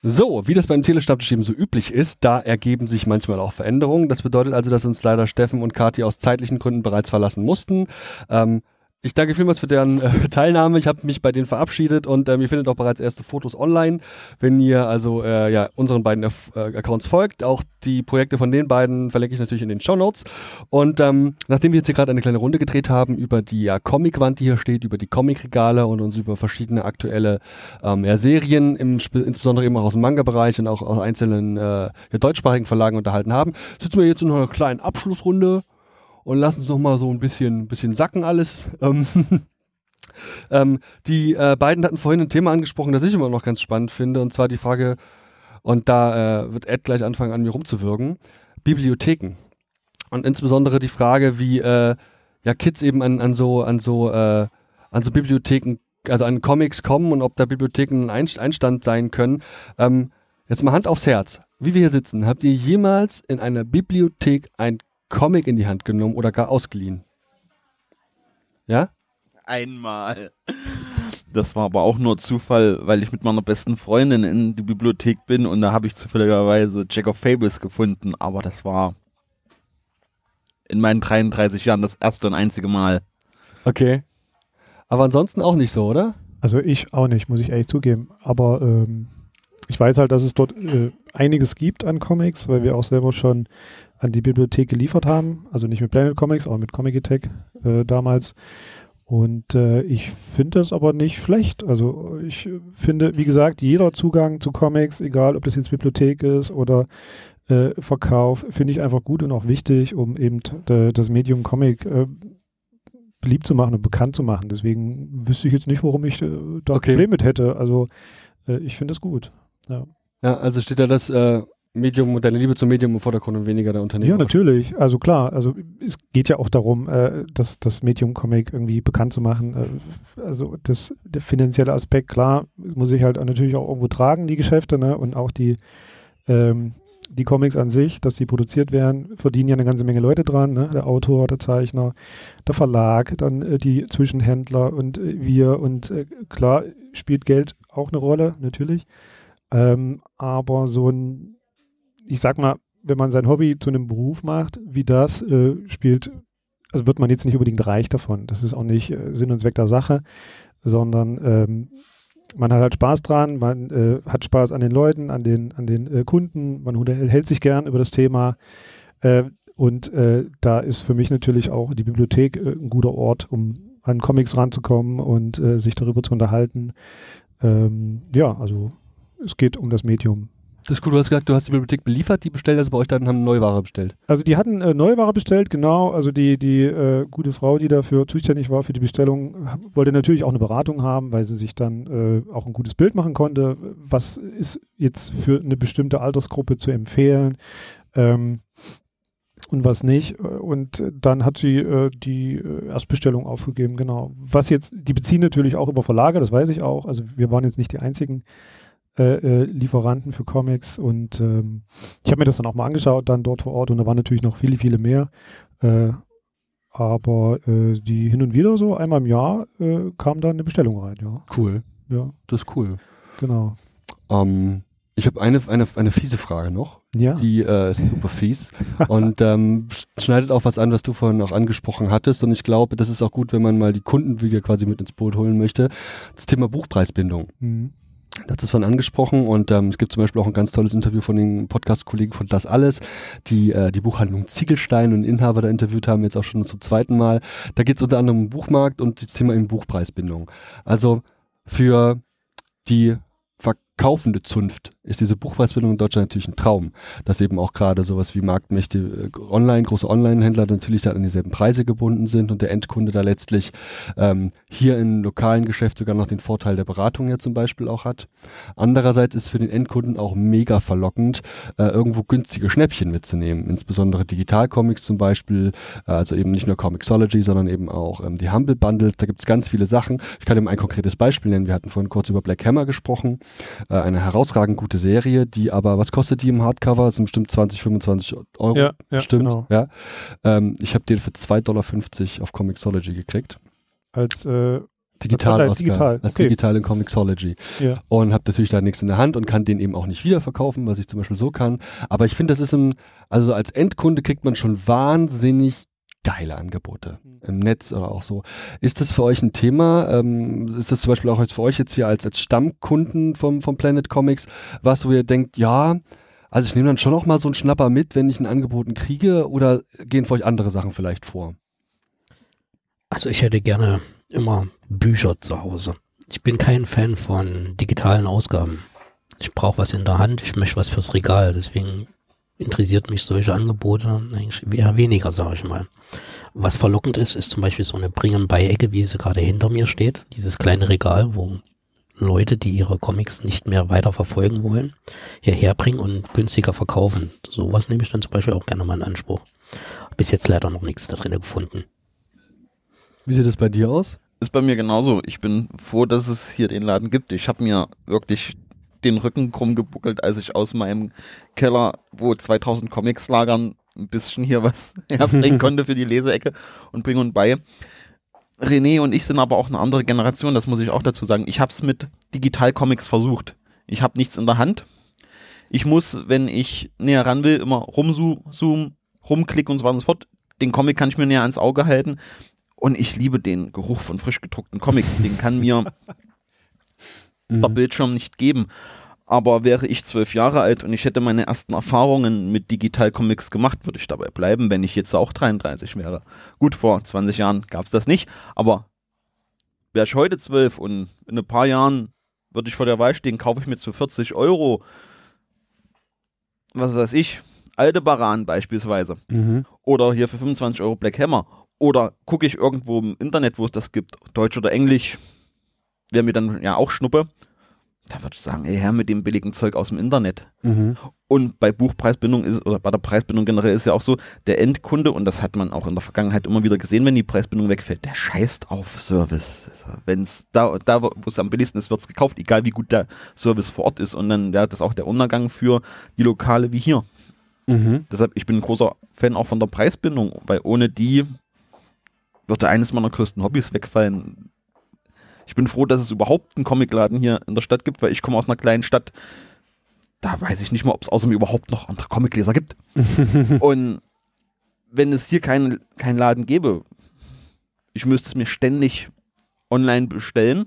So, wie das beim Telestammtisch eben so üblich ist, da ergeben sich manchmal auch Veränderungen. Das bedeutet also, dass uns leider Steffen und Kathi aus zeitlichen Gründen bereits verlassen mussten. Ähm, ich danke vielmals für deren äh, Teilnahme. Ich habe mich bei denen verabschiedet und ähm, ihr findet auch bereits erste Fotos online, wenn ihr also äh, ja, unseren beiden äh, Accounts folgt. Auch die Projekte von den beiden verlinke ich natürlich in den Show Notes. Und ähm, nachdem wir jetzt hier gerade eine kleine Runde gedreht haben über die ja, Comicwand, die hier steht, über die Comicregale und uns über verschiedene aktuelle ähm, ja, Serien, im, insbesondere eben auch aus dem Manga-Bereich und auch aus einzelnen äh, deutschsprachigen Verlagen unterhalten haben, sitzen wir jetzt in einer kleinen Abschlussrunde und lassen uns noch mal so ein bisschen, bisschen sacken alles. Ähm, ähm, die äh, beiden hatten vorhin ein Thema angesprochen, das ich immer noch ganz spannend finde, und zwar die Frage, und da äh, wird Ed gleich anfangen, an mir rumzuwirken, Bibliotheken. Und insbesondere die Frage, wie äh, ja, Kids eben an, an so, an so, äh, an so Bibliotheken, also an Comics kommen und ob da Bibliotheken ein Einst- Einstand sein können. Ähm, jetzt mal Hand aufs Herz. Wie wir hier sitzen, habt ihr jemals in einer Bibliothek ein Comic in die Hand genommen oder gar ausgeliehen? Ja? Einmal. Das war aber auch nur Zufall, weil ich mit meiner besten Freundin in die Bibliothek bin und da habe ich zufälligerweise Jack of Fables gefunden, aber das war in meinen 33 Jahren das erste und einzige Mal. Okay. Aber ansonsten auch nicht so, oder? Also ich auch nicht, muss ich ehrlich zugeben. Aber ähm, ich weiß halt, dass es dort äh, einiges gibt an Comics, weil wir auch selber schon an die Bibliothek geliefert haben. Also nicht mit Planet Comics, aber mit Comic Attack äh, damals. Und äh, ich finde das aber nicht schlecht. Also ich finde, wie gesagt, jeder Zugang zu Comics, egal ob das jetzt Bibliothek ist oder äh, Verkauf, finde ich einfach gut und auch wichtig, um eben das Medium Comic äh, beliebt zu machen und bekannt zu machen. Deswegen wüsste ich jetzt nicht, warum ich äh, da Okay. ein Problem mit hätte. Also äh, ich finde es gut. Ja. Ja, also steht da das äh, Medium und deine Liebe zum Medium im Vordergrund und weniger der Unternehmer. Ja, natürlich. Also klar, also es geht ja auch darum, äh, das, das Medium Comic irgendwie bekannt zu machen. Äh, also das, der finanzielle Aspekt, klar, muss ich halt natürlich auch irgendwo tragen, die Geschäfte, ne? Und auch die, ähm, die Comics an sich, dass die produziert werden, verdienen ja eine ganze Menge Leute dran, ne? Der Autor, der Zeichner, der Verlag, dann äh, die Zwischenhändler und äh, wir und äh, klar spielt Geld auch eine Rolle, natürlich. Ähm, aber so ein, ich sag mal, wenn man sein Hobby zu einem Beruf macht, wie das, äh, spielt, also wird man jetzt nicht unbedingt reich davon. Das ist auch nicht äh, Sinn und Zweck der Sache, sondern ähm, man hat halt Spaß dran, man äh, hat Spaß an den Leuten, an den, an den äh, Kunden, man hält sich gern über das Thema. Äh, und äh, da ist für mich natürlich auch die Bibliothek ein guter Ort, um an Comics ranzukommen und sich darüber zu unterhalten. Ähm, ja, also es geht um das Medium. Das ist gut, du hast gesagt, du hast die Bibliothek beliefert, die bestellt also bei euch dann haben Neuware bestellt. Also die hatten äh, Neuware bestellt, genau. Also die, die äh, gute Frau, die dafür zuständig war für die Bestellung, wollte natürlich auch eine Beratung haben, weil sie sich dann äh, auch ein gutes Bild machen konnte. Was ist jetzt für eine bestimmte Altersgruppe zu empfehlen? Ähm, und was nicht. Und dann hat sie äh, die äh, Erstbestellung aufgegeben, genau. Was jetzt, die beziehen natürlich auch über Verlage, das weiß ich auch. Also wir waren jetzt nicht die einzigen äh, äh Lieferanten für Comics und ähm, ich habe mir das dann auch mal angeschaut, dann dort vor Ort und da waren natürlich noch viele, viele mehr. Äh, aber äh, die hin und wieder so einmal im Jahr kam da eine Bestellung rein, ja. Cool. Ja. Das ist cool. Genau. Ähm, ich habe eine, eine, eine fiese Frage noch. Ja. Die äh, ist super fies und ähm, schneidet auch was an, was du vorhin auch angesprochen hattest. Und ich glaube, das ist auch gut, wenn man mal die Kunden wieder quasi mit ins Boot holen möchte. Das Thema Buchpreisbindung. Mhm. Das ist von angesprochen und ähm, es gibt zum Beispiel auch ein ganz tolles Interview von den Podcast-Kollegen von Das Alles, die äh, die Buchhandlung Ziegelstein und Inhaber da interviewt haben, jetzt auch schon zum zweiten Mal. Da geht es unter anderem um Buchmarkt und das Thema eben Buchpreisbindung. Also für die kaufende Zunft ist diese Buchpreisbildung in Deutschland natürlich ein Traum, dass eben auch gerade sowas wie Marktmächte äh, online, große Online-Händler natürlich da an dieselben Preise gebunden sind und der Endkunde da letztlich ähm, hier im lokalen Geschäft sogar noch den Vorteil der Beratung ja zum Beispiel auch hat. Andererseits ist für den Endkunden auch mega verlockend, äh, irgendwo günstige Schnäppchen mitzunehmen, insbesondere Digitalcomics zum Beispiel, äh, also eben nicht nur Comixology, sondern eben auch ähm, die Humble Bundles, da gibt es ganz viele Sachen. Ich kann eben ein konkretes Beispiel nennen, wir hatten vorhin kurz über Black Hammer gesprochen, äh, eine herausragend gute Serie, die aber, was kostet die im Hardcover? Das sind bestimmt 20, 25 Euro. Ja, ja stimmt. Genau. Ja. Ähm, ich habe den für 2,50 Dollar auf Comixology gekriegt. Als äh, Digital, als digital. als okay. digital in Comixology. Ja. Und habe natürlich da nichts in der Hand und kann den eben auch nicht wiederverkaufen, was ich zum Beispiel so kann. Aber ich finde, das ist ein, also als Endkunde kriegt man schon wahnsinnig geile Angebote mhm. im Netz oder auch so. Ist das für euch ein Thema? Ähm, ist das zum Beispiel auch jetzt für euch jetzt hier als, als Stammkunden vom, vom Planet Comics, was wo ihr denkt, ja, also ich nehme dann schon noch mal so einen Schnapper mit, wenn ich ein Angeboten kriege oder gehen für euch andere Sachen vielleicht vor? Also ich hätte gerne immer Bücher zu Hause. Ich bin kein Fan von digitalen Ausgaben. Ich brauche was in der Hand, ich möchte was fürs Regal, deswegen interessiert mich solche Angebote eigentlich eher weniger, sage ich mal. Was verlockend ist, ist zum Beispiel so eine Bringen-bei-Ecke, wie sie gerade hinter mir steht. Dieses kleine Regal, wo Leute, die ihre Comics nicht mehr weiter verfolgen wollen, hierher bringen und günstiger verkaufen. Sowas nehme ich dann zum Beispiel auch gerne mal in Anspruch. Bis jetzt leider noch nichts da drin gefunden. Wie sieht das bei dir aus? Ist bei mir genauso. Ich bin froh, dass es hier den Laden gibt. Ich habe mir wirklich den Rücken krumm gebuckelt, als ich aus meinem Keller, wo 2000 Comics lagern, ein bisschen hier was herbringen konnte für die Leseecke und bring und bei. René und ich sind aber auch eine andere Generation, das muss ich auch dazu sagen. Ich habe es mit Digital-Comics versucht. Ich habe nichts in der Hand. Ich muss, wenn ich näher ran will, immer rumzoomen, rumklicken und so weiter und so fort. Den Comic kann ich mir näher ans Auge halten. Und ich liebe den Geruch von frisch gedruckten Comics. Den kann mir mhm. der Bildschirm nicht geben. Aber wäre ich zwölf Jahre alt und ich hätte meine ersten Erfahrungen mit Digital-Comics gemacht, würde ich dabei bleiben, wenn ich jetzt auch 33 wäre. Gut, vor 20 Jahren gab es das nicht, aber wäre ich heute zwölf und in ein paar Jahren würde ich vor der Wahl stehen, kaufe ich mir zu 40 Euro, was weiß ich, alte Baran beispielsweise. Mhm. Oder hier für 25 Euro Black Hammer. Oder gucke ich irgendwo im Internet, wo es das gibt, Deutsch oder Englisch, wäre mir dann ja auch Schnuppe. Da würde ich sagen, ey, her mit dem billigen Zeug aus dem Internet. Mhm. Und bei Buchpreisbindung ist, oder bei der Preisbindung generell ist ja auch so, der Endkunde, und das hat man auch in der Vergangenheit immer wieder gesehen, wenn die Preisbindung wegfällt, der scheißt auf Service. Also wenn es da, da wo es am billigsten ist, wird es gekauft, egal wie gut der Service vor Ort ist. Und dann, ja, das ist auch der Untergang für die Lokale wie hier. Mhm. Deshalb, ich bin ein großer Fan auch von der Preisbindung, weil ohne die würde eines meiner größten Hobbys wegfallen, ich bin froh, dass es überhaupt einen Comicladen hier in der Stadt gibt, weil ich komme aus einer kleinen Stadt. Da weiß ich nicht mal, ob es außer mir überhaupt noch andere Comicleser gibt. und wenn es hier keinen kein Laden gäbe, ich müsste es mir ständig online bestellen,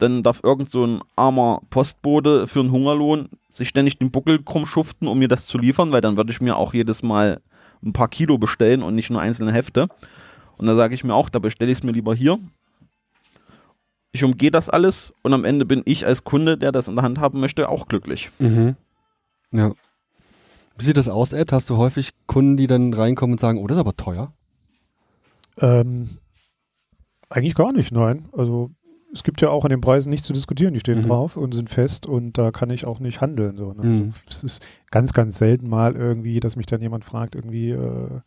dann darf irgend so ein armer Postbote für einen Hungerlohn sich ständig den Buckel krumm schuften, um mir das zu liefern, weil dann würde ich mir auch jedes Mal ein paar Kilo bestellen und nicht nur einzelne Hefte. Und da sage ich mir auch, da bestelle ich es mir lieber hier. Ich umgehe das alles und am Ende bin ich als Kunde, der das in der Hand haben möchte, auch glücklich. Mhm. Ja. Wie sieht das aus, Ed? Hast du häufig Kunden, die dann reinkommen und sagen, oh, das ist aber teuer? Ähm, eigentlich gar nicht, nein. Also es gibt ja auch an den Preisen nicht zu diskutieren, die stehen Mhm. drauf und sind fest und da kann ich auch nicht handeln. So, ne? Mhm. Es ist ganz, ganz selten mal irgendwie, dass mich dann jemand fragt, irgendwie, äh,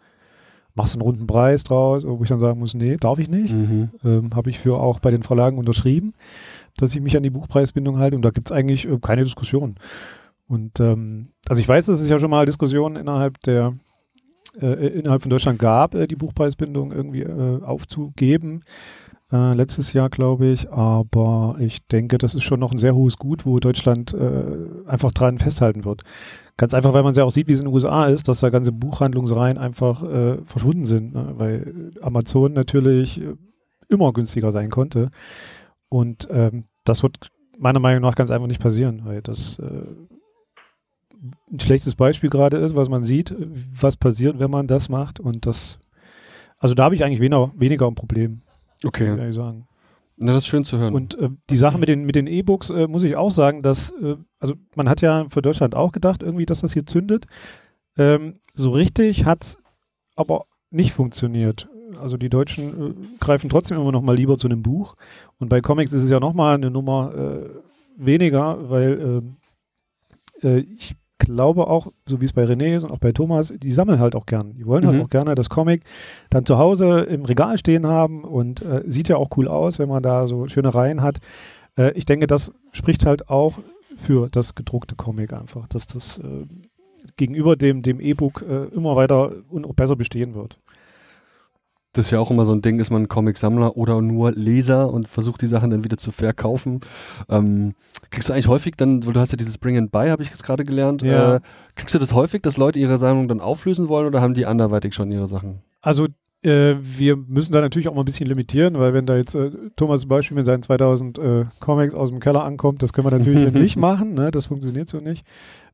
machst du einen runden Preis draus, wo ich dann sagen muss, nee, darf ich nicht. Mhm. Ähm, Habe ich für auch bei den Verlagen unterschrieben, dass ich mich an die Buchpreisbindung halte und da gibt es eigentlich äh, keine Diskussion. Und ähm, also ich weiß, dass es ja schon mal Diskussionen innerhalb der äh, innerhalb von Deutschland gab, äh, die Buchpreisbindung irgendwie äh, aufzugeben. Äh, letztes Jahr, glaube ich, aber ich denke, das ist schon noch ein sehr hohes Gut, wo Deutschland äh, einfach dran festhalten wird. Ganz einfach, weil man ja auch sieht, wie es in den USA ist, dass da ganze Buchhandlungsreihen einfach äh, verschwunden sind, ne? weil Amazon natürlich äh, immer günstiger sein konnte. Und ähm, das wird meiner Meinung nach ganz einfach nicht passieren, weil das äh, ein schlechtes Beispiel gerade ist, was man sieht, was passiert, wenn man das macht. Und das, also da habe ich eigentlich weniger, weniger ein Problem, ich Okay. ehrlich sagen. Na, das ist schön zu hören. Und äh, die Sache mit den mit den E-Books äh, muss ich auch sagen, dass äh, also man hat ja für Deutschland auch gedacht, irgendwie, dass das hier zündet. Ähm, so richtig hat's aber nicht funktioniert. Also die Deutschen äh, greifen trotzdem immer noch mal lieber zu einem Buch. Und bei Comics ist es ja noch mal eine Nummer äh, weniger, weil ähm, äh, ich glaube auch, so wie es bei René ist und auch bei Thomas, die sammeln halt auch gern. Die wollen halt Mhm. auch gerne das Comic dann zu Hause im Regal stehen haben und äh, sieht ja auch cool aus, wenn man da so schöne Reihen hat. Äh, ich denke, das spricht halt auch für das gedruckte Comic einfach, dass das äh, gegenüber dem, dem E-Book äh, immer weiter und auch besser bestehen wird. Das ist ja auch immer so ein Ding, ist man Comic-Sammler oder nur Leser und versucht die Sachen dann wieder zu verkaufen. Ähm, kriegst du eigentlich häufig dann, weil du hast ja dieses Bring and Buy, habe ich jetzt gerade gelernt, Ja. äh, kriegst du das häufig, dass Leute ihre Sammlung dann auflösen wollen oder haben die anderweitig schon ihre Sachen? Also äh, wir müssen da natürlich auch mal ein bisschen limitieren, weil wenn da jetzt äh, Thomas zum Beispiel mit seinen 2000 äh, Comics aus dem Keller ankommt, das können wir natürlich nicht machen, ne? das funktioniert so nicht.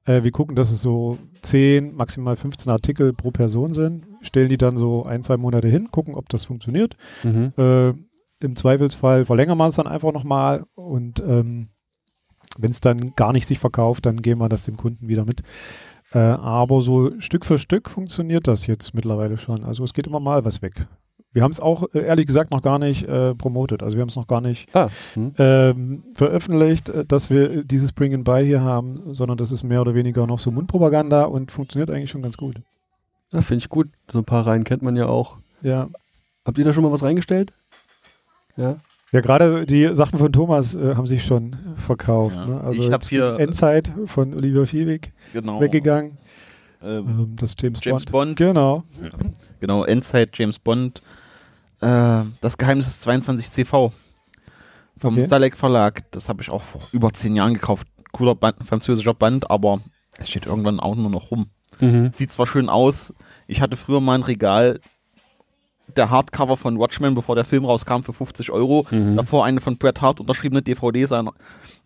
Äh, wir gucken, dass es so 10, maximal 15 Artikel pro Person sind, stellen die dann so ein, zwei Monate hin, gucken, ob das funktioniert. Mhm. Äh, Im Zweifelsfall verlängern wir es dann einfach nochmal und ähm, wenn es dann gar nicht sich verkauft, dann geben wir das dem Kunden wieder mit. Äh, aber so Stück für Stück funktioniert das jetzt mittlerweile schon. Also es geht immer mal was weg. Wir haben es auch äh, ehrlich gesagt noch gar nicht äh, promotet. Also wir haben es noch gar nicht Ah, hm. ähm, veröffentlicht, äh, dass wir dieses Bring and Buy hier haben, sondern das ist mehr oder weniger noch so Mundpropaganda und funktioniert eigentlich schon ganz gut. ja, finde ich gut. So ein paar Reihen kennt man ja auch. Ja, Habt ihr da schon mal was reingestellt? Ja. Ja gerade die Sachen von Thomas äh, haben sich schon verkauft. Ja. Ne? Also Ich hab jetzt hier- Endzeit von Oliver Fiewig Genau. weggegangen. Ähm, Ähm, das James, James Bond. Bond. Genau. Genau, Endzeit, James Bond. Äh, das Geheimnis des 22 CV. Vom Okay. Salek Verlag. Das habe ich auch vor über zehn Jahren gekauft. Cooler Band, französischer Band, aber es steht irgendwann auch nur noch rum. Mhm. Sieht zwar schön aus. Ich hatte früher mal ein Regal der Hardcover von Watchmen, bevor der Film rauskam, für 50 Euro. Mhm. Davor eine von Bret Hart unterschriebene DVD seiner,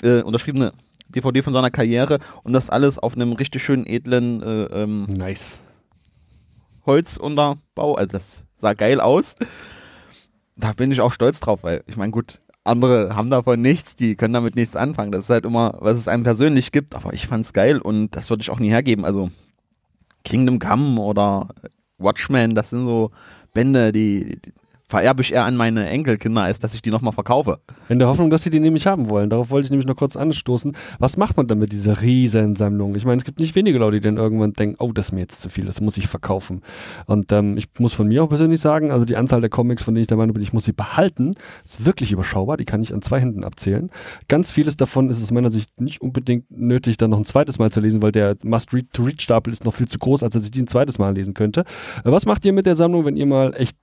äh, unterschriebene DVD von seiner Karriere und das alles auf einem richtig schönen edlen äh, ähm, Nice. Holzunterbau. Also das sah geil aus. Da bin ich auch stolz drauf, weil ich meine, gut, andere haben davon nichts, die können damit nichts anfangen. Das ist halt immer, was es einem persönlich gibt, aber ich fand's geil und das würde ich auch nie hergeben. Also Kingdom Come oder Watchmen, das sind so Bände, die, die vererbe ich eher an meine Enkelkinder, als dass ich die nochmal verkaufe. In der Hoffnung, dass sie die nämlich haben wollen. Darauf wollte ich nämlich noch kurz anstoßen. Was macht man dann mit dieser Riesensammlung? Ich meine, es gibt nicht wenige Leute, die dann irgendwann denken, oh, das ist mir jetzt zu viel, das muss ich verkaufen. Und ähm, ich muss von mir auch persönlich sagen, also die Anzahl der Comics, von denen ich der Meinung bin, ich muss sie behalten, ist wirklich überschaubar. Die kann ich an zwei Händen abzählen. Ganz vieles davon ist aus meiner Sicht nicht unbedingt nötig, dann noch ein zweites Mal zu lesen, weil der Must-Read-to-Read-Stapel ist noch viel zu groß, als dass ich die ein zweites Mal lesen könnte. Äh, Was macht ihr mit der Sammlung, wenn ihr mal echt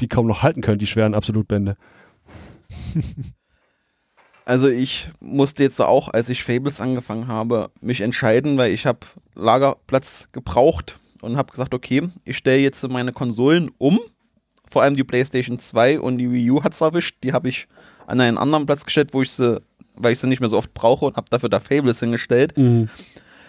die kaum noch halten könnt, die schweren Absolutbände? Also ich musste jetzt auch, als ich Fables angefangen habe, mich entscheiden, weil ich habe Lagerplatz gebraucht und habe gesagt, okay, ich stelle jetzt meine Konsolen um. Vor allem die PlayStation 2 und die Wii U hat's erwischt. Die habe ich an einen anderen Platz gestellt, wo ich sie, weil ich sie nicht mehr so oft brauche und habe dafür da Fables hingestellt. Mhm.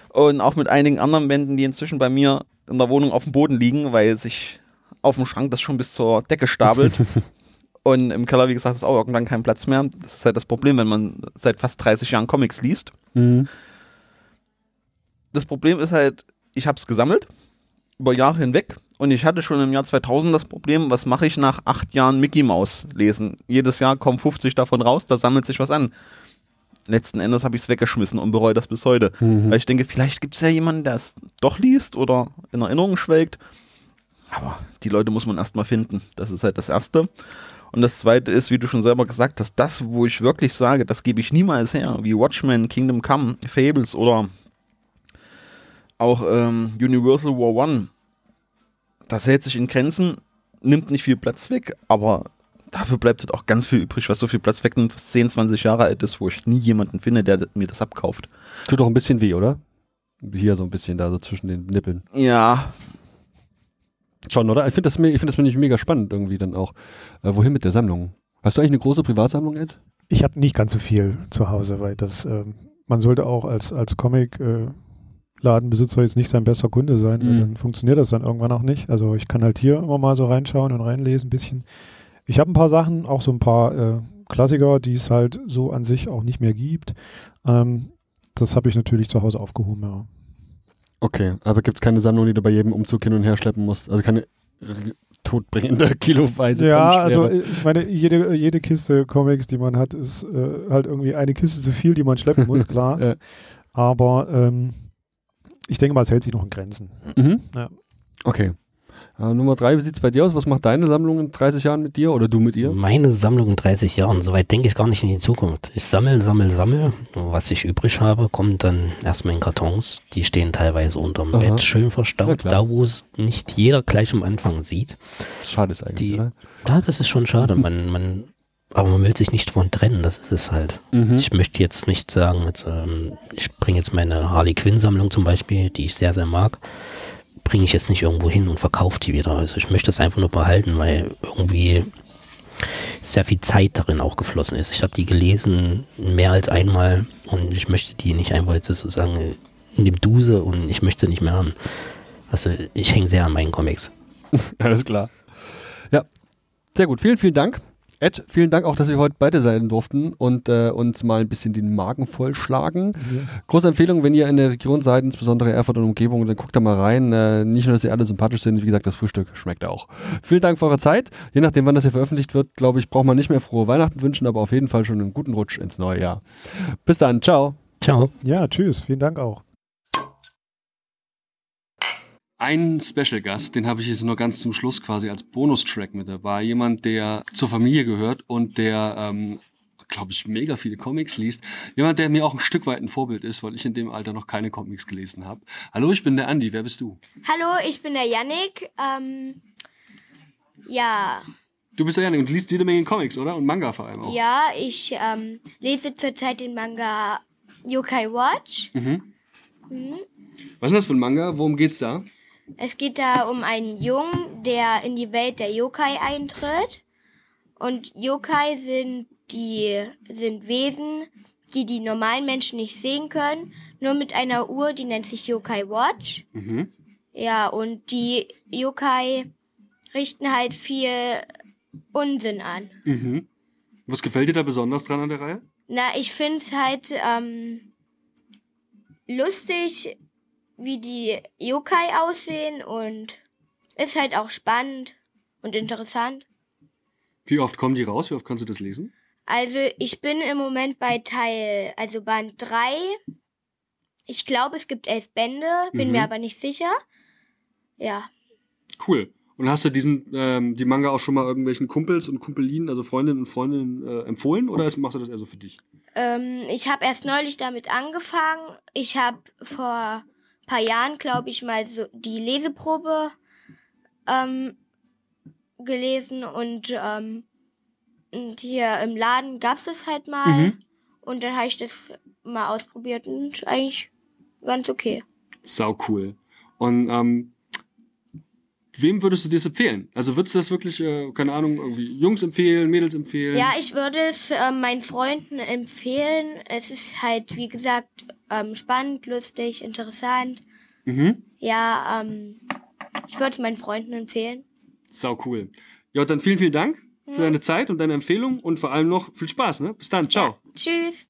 Und auch mit einigen anderen Bänden, die inzwischen bei mir in der Wohnung auf dem Boden liegen, weil sich auf dem Schrank das schon bis zur Decke stapelt. und im Keller, wie gesagt, ist auch irgendwann kein Platz mehr. Das ist halt das Problem, wenn man seit fast 30 Jahren Comics liest. Mhm. Das Problem ist halt, ich habe es gesammelt über Jahre hinweg und ich hatte schon im Jahr 2000 das Problem, was mache ich nach acht Jahren Mickey Mouse lesen? Jedes Jahr kommen 50 davon raus, da sammelt sich was an. Letzten Endes habe ich es weggeschmissen und bereue das bis heute. Mhm. Weil ich denke, vielleicht gibt es ja jemanden, der es doch liest oder in Erinnerung schwelgt. Aber die Leute muss man erstmal finden. Das ist halt das Erste. Und das Zweite ist, wie du schon selber gesagt hast, das, wo ich wirklich sage, das gebe ich niemals her, wie Watchmen, Kingdom Come, Fables oder auch ähm, Universal War One. Das hält sich in Grenzen, nimmt nicht viel Platz weg, aber dafür bleibt halt auch ganz viel übrig, was so viel Platz wegnimmt, was 10, 20 Jahre alt ist, wo ich nie jemanden finde, der mir das abkauft. Tut doch ein bisschen weh, oder? Hier so ein bisschen da so zwischen den Nippeln. Ja, Schon, oder? Ich finde das, ich find das nämlich mega spannend irgendwie dann auch. Äh, wohin mit der Sammlung? Hast du eigentlich eine große Privatsammlung, Ed? Ich habe nicht ganz so viel zu Hause, weil das, ähm, man sollte auch als, als Comic-Ladenbesitzer jetzt nicht sein bester Kunde sein, Mhm. dann funktioniert das dann irgendwann auch nicht. Also ich kann halt hier immer mal so reinschauen und reinlesen ein bisschen. Ich habe ein paar Sachen, auch so ein paar äh, Klassiker, die es halt so an sich auch nicht mehr gibt. Ähm, das habe ich natürlich zu Hause aufgehoben, ja. Okay, aber gibt es keine Sammlung, die du bei jedem Umzug hin und her schleppen musst? Also keine todbringende kiloweise Ja, also ich meine, jede, jede Kiste Comics, die man hat, ist äh, halt irgendwie eine Kiste zu viel, die man schleppen muss, klar. Ja. Aber ähm, ich denke mal, es hält sich noch in Grenzen. Mhm. Ja. Okay. Äh, Nummer drei, wie sieht es bei dir aus? Was macht deine Sammlung in 30 Jahren mit dir oder du mit ihr? Meine Sammlung in 30 Jahren, soweit denke ich gar nicht in die Zukunft. Ich sammle, sammle, sammle. Was ich übrig habe, kommt dann erstmal in Kartons. Die stehen teilweise unterm Aha. Bett, schön Ja, verstaut, klar. da wo es nicht jeder gleich am Anfang sieht. Schade ist eigentlich, Die, ja, das ist schon schade. Man, man, aber man will sich nicht von trennen, das ist es halt. Mhm. Ich möchte jetzt nicht sagen, jetzt, ähm, ich bringe jetzt meine Harley Quinn Sammlung zum Beispiel, die ich sehr, sehr mag, bringe ich jetzt nicht irgendwo hin und verkaufe die wieder. Also ich möchte das einfach nur behalten, weil irgendwie sehr viel Zeit darin auch geflossen ist. Ich habe die gelesen mehr als einmal und ich möchte die nicht einfach jetzt sozusagen in dem Duse und ich möchte sie nicht mehr haben. Also ich hänge sehr an meinen Comics. Alles klar. Ja, sehr gut. Vielen, vielen Dank. Ed, vielen Dank auch, dass wir heute beide sein durften und äh, uns mal ein bisschen den Magen vollschlagen. Große Empfehlung, wenn ihr in der Region seid, insbesondere Erfurt und Umgebung, dann guckt da mal rein. Äh, nicht nur, dass ihr alle sympathisch sind, wie gesagt, das Frühstück schmeckt auch. Vielen Dank für eure Zeit. Je nachdem, wann das hier veröffentlicht wird, glaube ich, braucht man nicht mehr frohe Weihnachten wünschen, aber auf jeden Fall schon einen guten Rutsch ins neue Jahr. Bis dann, ciao. Ciao. Ja, tschüss. Vielen Dank auch. Ein Special Gast, den habe ich jetzt nur ganz zum Schluss quasi als Bonustrack mit dabei. Jemand, der zur Familie gehört und der, ähm, glaube ich, mega viele Comics liest. Jemand, der mir auch ein Stück weit ein Vorbild ist, weil ich in dem Alter noch keine Comics gelesen habe. Hallo, ich bin der Andi. Wer bist du? Hallo, ich bin der Yannick. Ähm, ja, Du bist der Janik und liest jede Menge Comics, oder? Und Manga vor allem auch. ja, ich ähm, lese zurzeit den Manga Yokai Watch. Mhm. Mhm. Was ist denn das für ein Manga? Worum geht's da? Es geht da um einen Jungen, der in die Welt der Yokai eintritt. Und Yokai sind die sind Wesen, die die normalen Menschen nicht sehen können, nur mit einer Uhr, die nennt sich Yokai Watch. Mhm. Ja, und die Yokai richten halt viel Unsinn an. Mhm. Was gefällt dir da besonders dran an der Reihe? Na, ich finde es halt ähm, lustig, wie die Yokai aussehen und ist halt auch spannend und interessant. Wie oft kommen die raus? Wie oft kannst du das lesen? Also ich bin im Moment bei Teil, also Band 3. Ich glaube, es gibt elf Bände, bin Mhm. mir aber nicht sicher. Ja. Cool. Und hast du diesen, ähm, die Manga auch schon mal irgendwelchen Kumpels und Kumpelinen, also Freundinnen und Freundinnen äh, empfohlen oder machst du das eher so für dich? Ähm, ich habe erst neulich damit angefangen. Ich habe vor paar Jahren, glaube ich, mal so die Leseprobe ähm, gelesen und, ähm, und hier im Laden gab es halt mal. Mhm. Und dann habe ich das mal ausprobiert und eigentlich ganz okay. Sau cool. Und ähm, wem würdest du das empfehlen? Also würdest du das wirklich, äh, keine Ahnung, irgendwie Jungs empfehlen, Mädels empfehlen? Ja, ich würde es äh, meinen Freunden empfehlen. Es ist halt, wie gesagt, ähm, spannend, lustig, interessant. Mhm. Ja, ähm, ich würde es meinen Freunden empfehlen. Sau cool. Ja, dann vielen, vielen Dank für deine Zeit und deine Empfehlung und vor allem noch viel Spaß. Ne? Bis dann. Ciao. Tschüss.